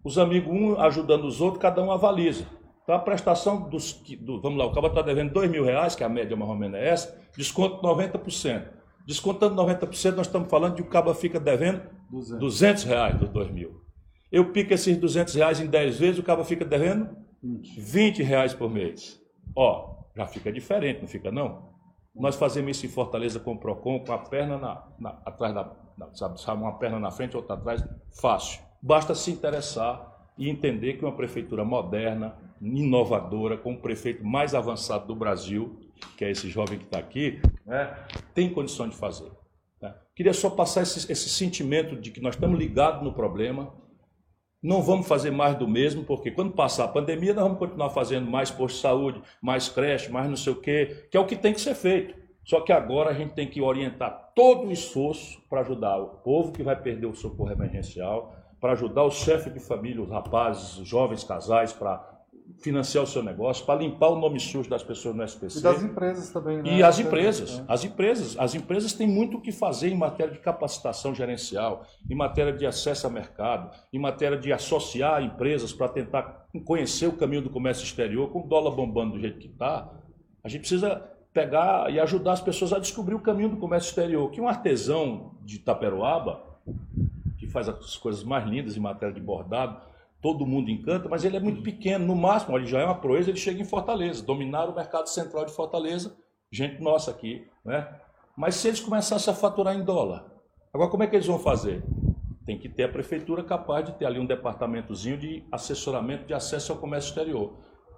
os amigos um ajudando os outros, cada um avaliza. Então a prestação dos. Do, vamos lá, o cara está devendo dois mil reais, que a média mais ou menos é essa, desconto 90%. Descontando 90%, nós estamos falando de o cabo fica devendo 200, 200 reais dos dois mil. Eu pico esses 200 reais em 10 vezes, o cabo fica devendo 20. 20 reais por mês. Ó, já fica diferente, não fica não? Nós fazemos isso em Fortaleza com o PROCON, com a perna na, na, atrás da. Na, sabe, sabe, uma perna na frente, outra atrás, fácil. Basta se interessar e entender que uma prefeitura moderna, inovadora, com o prefeito mais avançado do Brasil, que é esse jovem que está aqui, né, tem condição de fazer. Né? Queria só passar esse, esse sentimento de que nós estamos ligados no problema, não vamos fazer mais do mesmo, porque quando passar a pandemia, nós vamos continuar fazendo mais posto de saúde, mais creche, mais não sei o quê, que é o que tem que ser feito. Só que agora a gente tem que orientar todo o esforço para ajudar o povo que vai perder o socorro emergencial, para ajudar os chefes de família, os rapazes, os jovens casais, para financiar o seu negócio, para limpar o nome sujo das pessoas no SPC. E das empresas também, né? E as empresas, as empresas, as empresas têm muito o que fazer em matéria de capacitação gerencial, em matéria de acesso ao mercado, em matéria de associar empresas para tentar conhecer o caminho do comércio exterior, com o dólar bombando do jeito que está. A gente precisa pegar e ajudar as pessoas a descobrir o caminho do comércio exterior. Que um artesão de Taperoaba, que faz as coisas mais lindas em matéria de bordado, todo mundo encanta, mas ele é muito pequeno. No máximo, ele já é uma proeza, ele chega em Fortaleza, dominar o mercado central de Fortaleza, gente nossa aqui, né? Mas se eles começassem a faturar em dólar, agora como é que eles vão fazer? Tem que ter a prefeitura capaz de ter ali um departamentozinho de assessoramento de acesso ao comércio exterior.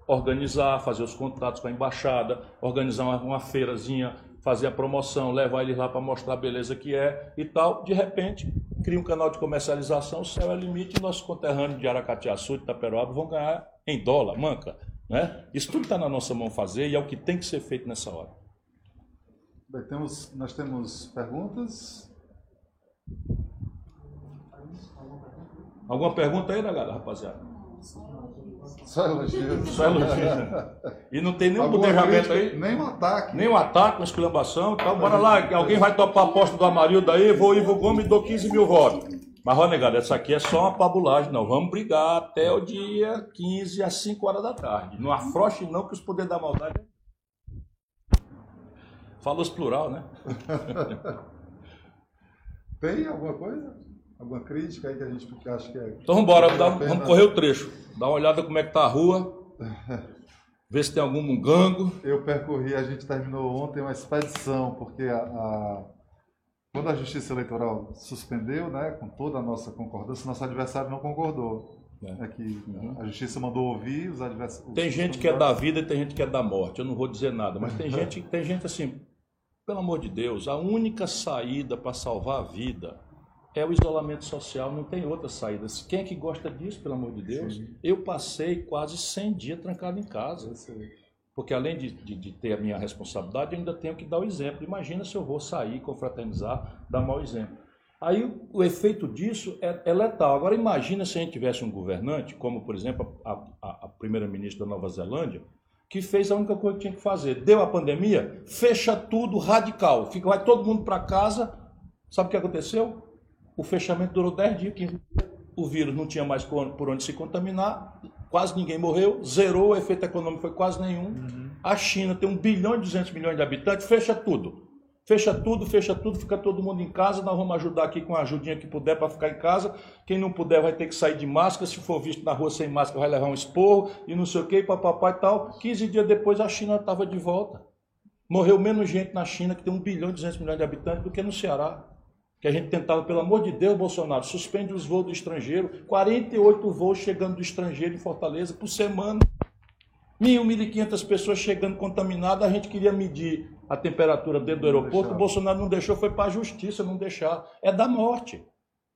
Organizar, fazer os contratos com a embaixada, organizar uma, uma feirazinha, fazer a promoção, levar eles lá para mostrar a beleza que é e tal. De repente, cria um canal de comercialização, o céu é limite e nossos conterrâneos de Aracatiaçu, de Itaperoaba vão ganhar em dólar, manca. Né? Isso tudo está na nossa mão fazer e é o que tem que ser feito nessa hora. Bem, temos, nós temos perguntas. Alguma pergunta aí, né, rapaziada? Só elogios. [LAUGHS] Só elogios. E não tem nenhum Alguma crítica, aí? Nem um ataque. Nem um ataque, uma exclamação. Então, bora lá. Alguém vai topar a aposta do Amarildo aí, vou Ivo Gomes e dou 15 mil votos. Mas, ó, negado, essa aqui é só uma pabulagem, não. Vamos brigar até o dia 15 às 5 horas da tarde. Não afroche, não, que os poderes da maldade. Falou os plural, né? [LAUGHS] Tem alguma coisa? Alguma crítica aí que a gente acha que é. Então vamos embora, vale pena? vamos correr o trecho. Dá uma olhada como é que tá a rua. [LAUGHS] Ver se tem algum mungango. Eu percorri, a gente terminou ontem uma expedição, porque a, a- quando a Justiça Eleitoral suspendeu, né, com toda a nossa concordância, nosso adversário não concordou. É. É que a Justiça mandou ouvir os adversários. Tem gente que é da vida e tem gente que é da morte. Eu não vou dizer nada, mas tem [LAUGHS] gente, tem gente assim, pelo amor de Deus, a única saída para salvar a vida é o isolamento social, não tem outra saída. Quem é que gosta disso, pelo amor de Deus? Sim. Eu passei quase 100 dias trancado em casa. Porque além de, de- de ter a minha responsabilidade, eu ainda tenho que dar o exemplo. Imagina se eu vou sair, confraternizar, dar mau exemplo. Aí o, o efeito disso é, é letal. Agora imagina se a gente tivesse um governante, como por exemplo a, a- a primeira-ministra da Nova Zelândia, que fez a única coisa que tinha que fazer. Deu a pandemia, fecha tudo radical. Fica, vai todo mundo para casa. Sabe o que aconteceu? O fechamento durou 10 dias, 15 dias. O vírus não tinha mais por onde se contaminar, quase ninguém morreu, zerou, o efeito econômico foi quase nenhum. A China tem 1 bilhão e 200 milhões de habitantes, fecha tudo. Fecha tudo, fecha tudo, fica todo mundo em casa. Nós vamos ajudar aqui com a ajudinha que puder para ficar em casa. Quem não puder vai ter que sair de máscara. Se for visto na rua sem máscara, vai levar um esporro e não sei o que, papapá e tal. 15 dias depois a China estava de volta. Morreu menos gente na China, que tem 1 bilhão e 200 milhões de habitantes, do que no Ceará. Que a gente tentava, pelo amor de Deus, Bolsonaro, suspende os voos do estrangeiro. 48 voos chegando do estrangeiro em Fortaleza por semana. Mil, mil e quinhentas pessoas chegando contaminadas, a gente queria medir a temperatura dentro do aeroporto, o Bolsonaro não deixou, foi para a justiça não deixar. É da morte.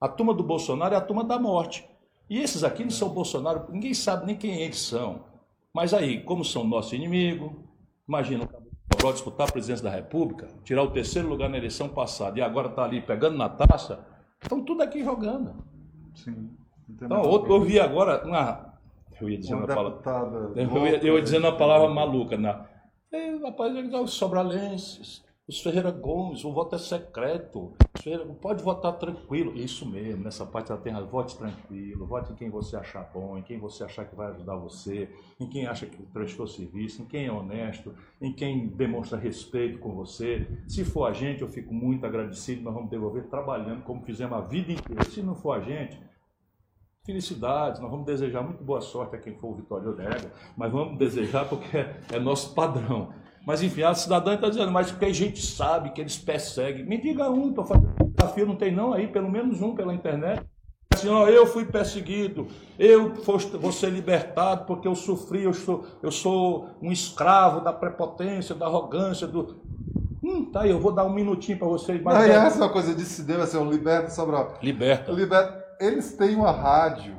A turma do Bolsonaro é a turma da morte. E esses aqui não são Bolsonaro, ninguém sabe nem quem eles são. Mas aí, como são nosso inimigo, imagina o Cabral disputar a presidência da República, tirar o terceiro lugar na eleição passada e agora está ali pegando na taça, estão tudo aqui jogando. Sim. Então, outro- ver. eu vi agora uma. Eu ia dizer Uma palavra. Eu ia, eu ia dizendo uma palavra maluca, né? É, rapaz, os sobralenses, os Ferreira Gomes, o voto é secreto. Os Ferreira, pode votar tranquilo. Isso mesmo, nessa parte ela tem razão. Vote tranquilo, vote em quem você achar bom, em quem você achar que vai ajudar você, em quem acha que prestou serviço, em quem é honesto, em quem demonstra respeito com você. Se for a gente, eu fico muito agradecido, nós vamos devolver trabalhando como fizemos a vida inteira. Se não for a gente, felicidades, nós vamos desejar muito boa sorte a quem for o Vitório Odega, mas vamos desejar porque é, é nosso padrão. Mas enfim, a cidadã está dizendo, mas porque a gente sabe que eles perseguem. Me diga um, estou fazendo desafio, não tem não aí, pelo menos um pela internet. Assim, ó, eu fui perseguido, eu vou vou ser libertado porque eu sofri, eu sou, eu sou um escravo da prepotência, da arrogância, do. Hum, tá aí, eu vou dar um minutinho para vocês. Não, Mas e é- essa é uma coisa de cinema, assim, o Liberta Sobral. Liberta. Liberta. Eles têm uma rádio.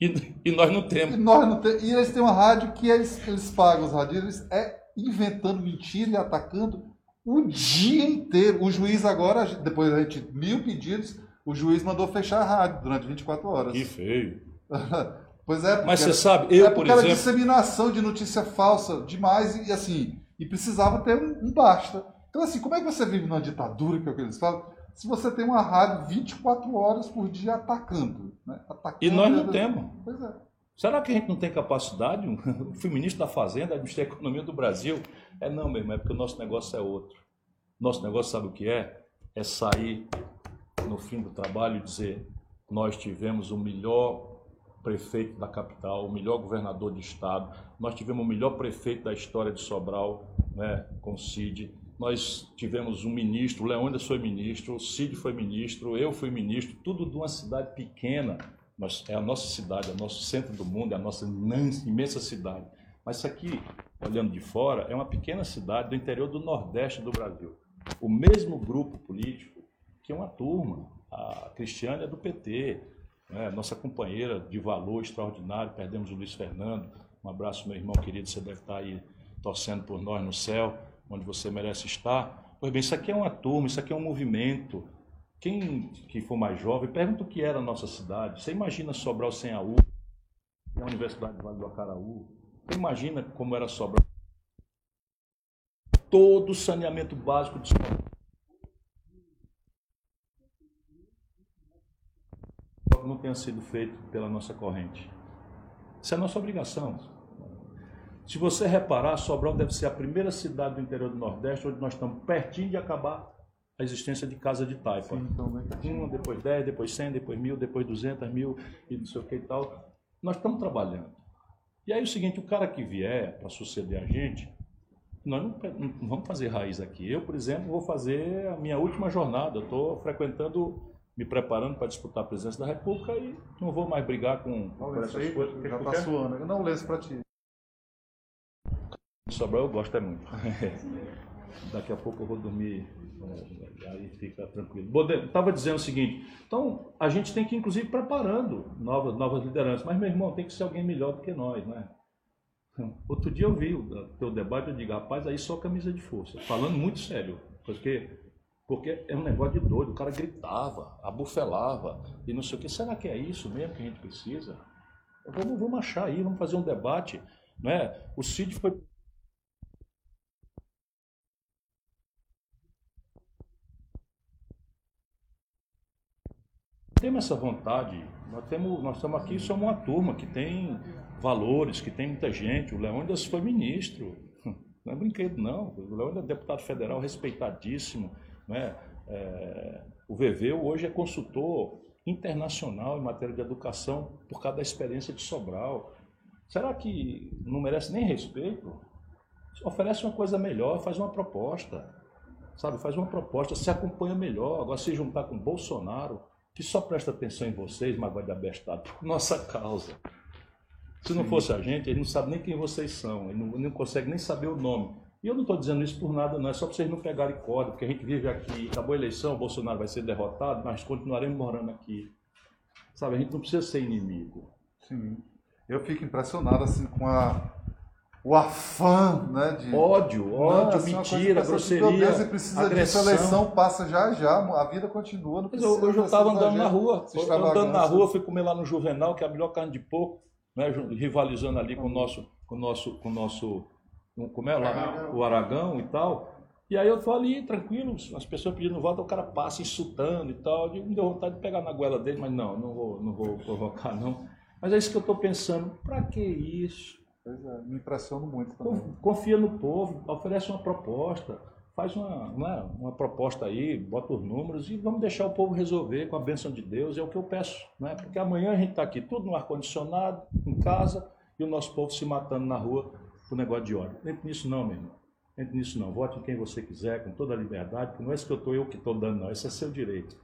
E, e nós não E temos. nós não tem- e eles têm uma rádio que eles, eles pagam os radieiros é inventando mentira e atacando o dia inteiro. O juiz agora, depois da gente mil pedidos, o juiz mandou fechar a rádio durante 24 horas. Que feio. [LAUGHS] pois é, Mas você sabe, eu, é por porque era exemplo. disseminação de notícia falsa demais e assim, e precisava ter um, um basta. Então, assim, como é que você vive numa ditadura, que é o que eles falam, se você tem uma rádio 24 horas por dia atacando? Né? atacando E nós não temos. Pois é. Será que a gente não tem capacidade? [LAUGHS] Eu fui ministro da Fazenda, administrei a economia do Brasil. É não, meu irmão, é porque o nosso negócio é outro. Nosso negócio, sabe o que é? É sair no fim do trabalho e dizer: nós tivemos o melhor prefeito da capital, o melhor governador de estado, nós tivemos o melhor prefeito da história de Sobral, né, com o Cid. Nós tivemos um ministro, o Leônidas foi ministro, o Cid foi ministro, eu fui ministro, tudo de uma cidade pequena, mas é a nossa cidade, é o nosso centro do mundo, é a nossa imensa cidade. Mas isso aqui, olhando de fora, é uma pequena cidade do interior do Nordeste do Brasil. O mesmo grupo político que é uma turma, a Cristiane é do PT, né? nossa companheira de valor extraordinário, perdemos o Luiz Fernando. Um abraço, meu irmão querido, você deve estar aí torcendo por nós no céu, onde você merece estar. Pois bem, isso aqui é uma turma, isso aqui é um movimento. Quem que for mais jovem, pergunta o que era a nossa cidade. Você imagina Sobral sem a U, a Universidade do Vale do Acaraú. Você imagina como era Sobral? Todo o saneamento básico de Sobral. Não tenha sido feito pela nossa corrente. Isso é a nossa obrigação. Se você reparar, Sobral deve ser a primeira cidade do interior do Nordeste onde nós estamos pertinho de acabar a existência de casa de taipa. Sim, então, né? Uma, depois 10, depois 100, depois mil, depois 200 mil e não sei o que e tal. Nós estamos trabalhando. E aí é o seguinte, o cara que vier para suceder a gente, nós não, não, vamos fazer raiz aqui. Eu, por exemplo, vou fazer a minha última jornada. estou frequentando, me preparando para disputar a presidência da República e não vou mais brigar com, Não, essas aí coisas. Já tá quer? suando. Eu não leio para ti. Sobral eu gosto é muito. [LAUGHS] Daqui a pouco eu vou dormir, é, aí fica tranquilo. Estava dizendo o seguinte, então a gente tem que inclusive preparando novas, novas lideranças, mas meu irmão, tem que ser alguém melhor do que nós, né? [LAUGHS] Outro dia eu vi o teu debate, eu digo, rapaz, aí só camisa de força, falando muito sério, porque, porque é um negócio de doido, o cara gritava, abufelava, e não sei o que, será que é isso mesmo que a gente precisa? Vamos, vamos achar aí, vamos fazer um debate, né? O Cid foi temos essa vontade. Nós, temos, nós estamos aqui, somos uma turma que tem valores, que tem muita gente. O Leônidas foi ministro, [LAUGHS] não é brinquedo, não. O Leônidas é deputado federal respeitadíssimo. Né? É, o Veveu hoje é consultor internacional em matéria de educação por causa da experiência de Sobral. Será que não merece nem respeito? Oferece uma coisa melhor, faz uma proposta. Sabe, faz uma proposta, se acompanha melhor. Agora, se juntar com Bolsonaro, que só presta atenção em vocês, mas vai de abestado por nossa causa. Se não fosse a gente, ele não sabe nem quem vocês são, ele não, não consegue nem saber o nome. E eu não estou dizendo isso por nada, não, é só para vocês não pegarem corda, porque a gente vive aqui, acabou a eleição, o Bolsonaro vai ser derrotado, mas continuaremos morando aqui. Sabe, a gente não precisa ser inimigo. Sim. Eu fico impressionado assim com a o afã, né, de Ódio, ódio, coisa mentira, Meu grosseria, Deus, precisa agressão. disso, a eleição passa já já, a vida continua, não precisa eu, hoje eu estava andando na rua, andando na rua, fui comer lá no Juvenal, que é a melhor carne de porco, né, rivalizando ali com o nosso, com o nosso, com o nosso, com- como é lá, o Aragão e tal. E aí eu tô ali, tranquilo, as pessoas pedindo voto, o cara passa insultando e tal. E me deu vontade de pegar na goela dele, mas não, não vou, não vou provocar não. Mas é isso que eu estou pensando, para que isso? Pois é, me impressiono muito também. Con- Confia no povo, oferece uma proposta, faz uma, uma, uma proposta aí, bota os números e vamos deixar o povo resolver com a bênção de Deus, é o que eu peço. Né? Porque amanhã a gente está aqui tudo no ar-condicionado, em casa, e o nosso povo se matando na rua por negócio de ódio. Entre nisso não, meu irmão. Entre nisso não. Vote em quem você quiser, com toda a liberdade, porque não é isso que eu estou eu que estou dando, não. Esse é seu direito.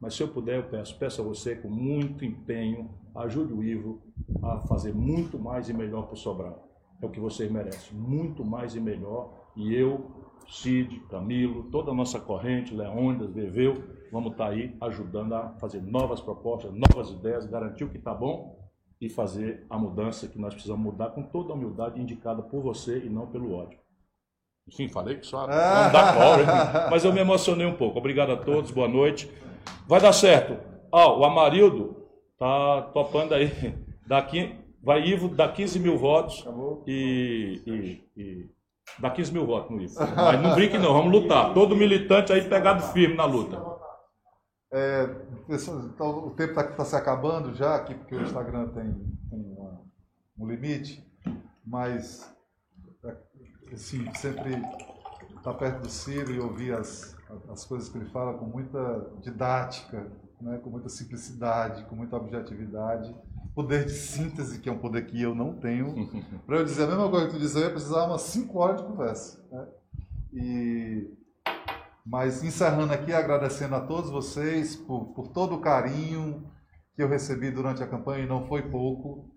Mas se eu puder, eu peço, peço a você com muito empenho, ajude o Ivo a fazer muito mais e melhor para o Sobral. É o que vocês merecem, muito mais e melhor. E eu, Cid, Camilo, toda a nossa corrente, Leônidas, Veveu, vamos estar aí ajudando a fazer novas propostas, novas ideias, garantir o que está bom e fazer a mudança que nós precisamos mudar com toda a humildade indicada por você e não pelo ódio. Enfim, falei que só não dá cobra, mas eu me emocionei um pouco. Obrigado a todos, boa noite. Vai dar certo. Ó, o Amarildo tá topando aí. Daqui, vai Ivo, dá 15 mil votos. Acabou? E, e, e dá 15 mil votos no Ivo. Mas não brinque não, vamos lutar. Todo militante aí pegado firme na luta. É, então, o tempo está tá se acabando já aqui, porque o Instagram tem, tem uma- um limite, mas assim, sempre estar perto do Ciro e ouvir as, as coisas que ele fala com muita didática, né, com muita simplicidade, com muita objetividade, poder de síntese, que é um poder que eu não tenho. [LAUGHS] Para eu dizer a mesma coisa que tu diz, eu ia precisar umas 5 horas de conversa. Né? E mas encerrando aqui, agradecendo a todos vocês por, por todo o carinho que eu recebi durante a campanha, e não foi pouco.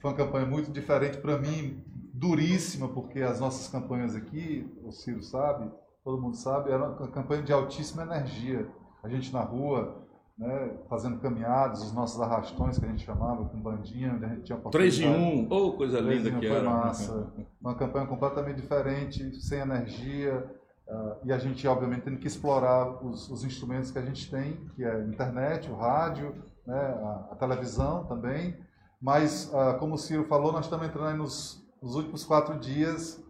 Foi uma campanha muito diferente para mim, duríssima, porque as nossas campanhas aqui, o Ciro sabe, todo mundo sabe, era uma campanha de altíssima energia. A gente na rua, né, fazendo caminhadas, os nossos arrastões que a gente chamava, com bandinha, onde a gente tinha 3 em. 1, oh, coisa Três linda um que era. massa. Uma campanha completamente diferente, sem energia, ah, e a gente, obviamente, tendo que explorar os, os instrumentos que a gente tem, que é a internet, o rádio, né, a, a televisão também. Mas, ah, como o Ciro falou, nós estamos entrando aí nos, nos últimos quatro dias,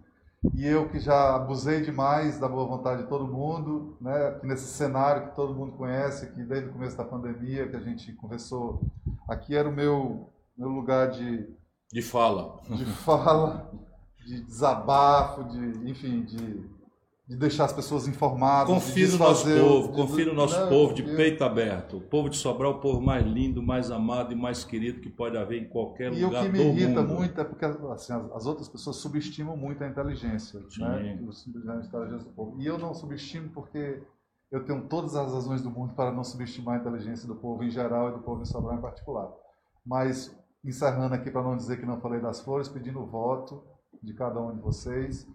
e eu que já abusei demais da boa vontade de todo mundo, né, que nesse cenário que todo mundo conhece, que desde o começo da pandemia, que a gente conversou, aqui era o meu, meu lugar de, De fala. de fala, de desabafo, de, enfim, de, de deixar as pessoas informadas. de Confie no nosso o- povo, de- confie no nosso povo de peito aberto. O povo de Sobral é o povo mais lindo, mais amado e mais querido que pode haver em qualquer E o lugar que me do irrita mundo. muito é porque assim, as, as outras pessoas subestimam muito a inteligência, Sim. né? O- a inteligência do povo. E eu não subestimo porque eu tenho todas as razões do mundo para não subestimar a inteligência do povo em geral e do povo em Sobral em particular. Mas, encerrando aqui para não dizer que não falei das flores, pedindo o voto de cada um de vocês.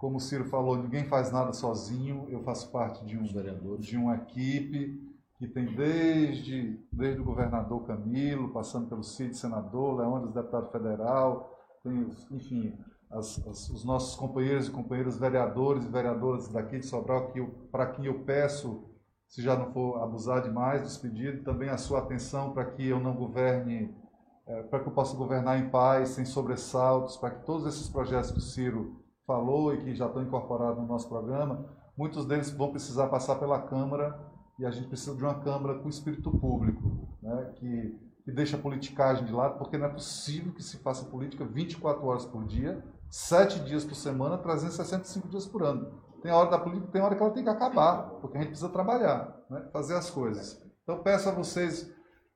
Como o Ciro falou, ninguém faz nada sozinho, eu faço parte de um Os vereadores. de uma equipe que tem desde, desde o governador Camilo, passando pelo Cid, senador, Leônidas, deputado federal, tem, os- enfim, as- as- os nossos companheiros e companheiras vereadores e vereadoras daqui de Sobral, que para quem eu peço, se já não for abusar demais dos pedidos, também a sua atenção para que eu não governe, eh, para que eu possa governar em paz, sem sobressaltos, para que todos esses projetos que o Ciro falou e que já estão incorporados no nosso programa, muitos deles vão precisar passar pela Câmara e a gente precisa de uma Câmara com espírito público, né, que, que deixa a politicagem de lado, porque não é possível que se faça política 24 horas por dia, 7 dias por semana, 365 dias por ano. Tem hora da política, tem hora que ela tem que acabar, porque a gente precisa trabalhar, né, fazer as coisas. Então peço a vocês,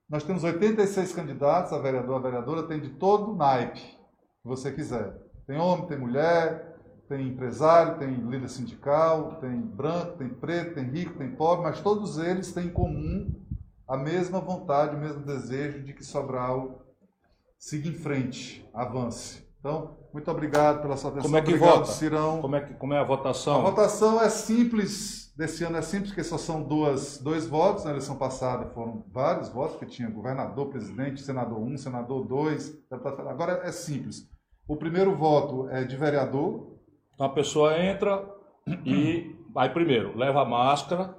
nós temos 86 candidatos, a vereadora, a vereadora tem de todo o naipe que você quiser. Tem homem, tem mulher, tem empresário, tem líder sindical, tem branco, tem preto, tem rico, tem pobre, mas todos eles têm em comum a mesma vontade, o mesmo desejo de que Sobral siga em frente, avance. Então, muito obrigado pela sua atenção. Como é que obrigado, vota? Cirão. Como é, que, como é a A votação? votação é simples, desse ano é simples, porque só são duas, dois votos. Na eleição passada foram vários votos, porque tinha governador, presidente, senador 1, senador 2. deputado federal. Agora é simples. O primeiro voto é de vereador, Então a pessoa entra e vai primeiro, leva a máscara,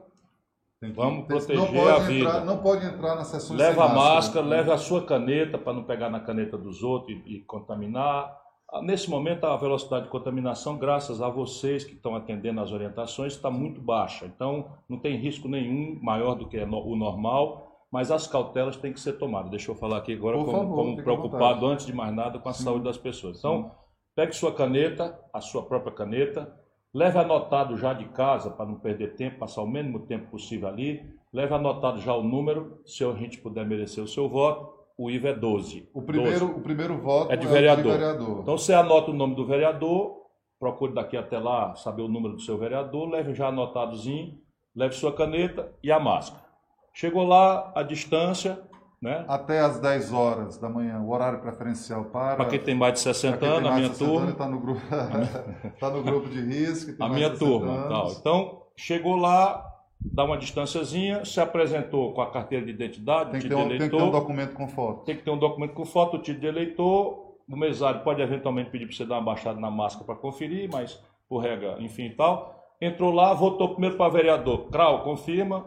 Vamos proteger não pode a entrar, vida. Não pode entrar nas sessões leva a sem máscara, leve a sua caneta para não pegar na caneta dos outros e, e contaminar. Ah, Nesse momento, a velocidade de contaminação, graças a vocês que estão atendendo as orientações, está muito baixa. Então, não tem risco nenhum maior do que no- o normal, mas as cautelas têm que ser tomadas. Deixa eu falar aqui agora Por como, favor, como preocupado, antes de mais nada, com a Sim. saúde das pessoas. Então, pegue sua caneta, a sua própria caneta, leve anotado já de casa, para não perder tempo, passar o mínimo tempo possível ali, leve anotado já o número, se a gente puder merecer o seu voto, o IVA é 12. O primeiro, 12. o primeiro voto É de o vereador. vereador. Então você anota o nome do vereador, procure daqui até lá saber o número do seu vereador, leve já anotadozinho, leve sua caneta e a máscara. Chegou lá, a distância, né? Até às 10 horas da manhã, o horário preferencial para. Para quem tem mais de 60 pra quem tem anos, a minha de 60 anos, turma. Tá no grupo, [LAUGHS] tá no grupo de risco. a minha de 60 turma. Tal. Então, chegou lá, dá uma distânciazinha, se apresentou com a carteira de identidade, Tem título um, de tem que ter um eleitor, documento com foto. tem que ter um documento com foto, o título de eleitor, o mesário pode eventualmente pedir para você dar uma baixada na máscara para conferir, mas por regra, enfim e tal. Entrou lá, votou primeiro para vereador. Crau, confirma,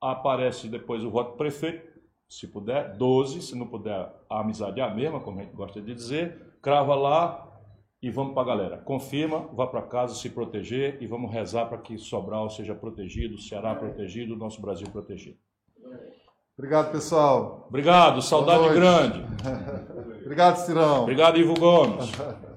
aparece depois o voto do prefeito, se puder, 12, se não puder, a amizade é a mesma, como a gente gosta de dizer, crava lá e vamos para a galera. Confirma, vá para casa se proteger e vamos rezar para que Sobral seja protegido, Ceará protegido, nosso Brasil protegido. Obrigado, pessoal. Obrigado, saudade grande. [LAUGHS] Obrigado, Cirão. Obrigado, Ivo Gomes. [LAUGHS]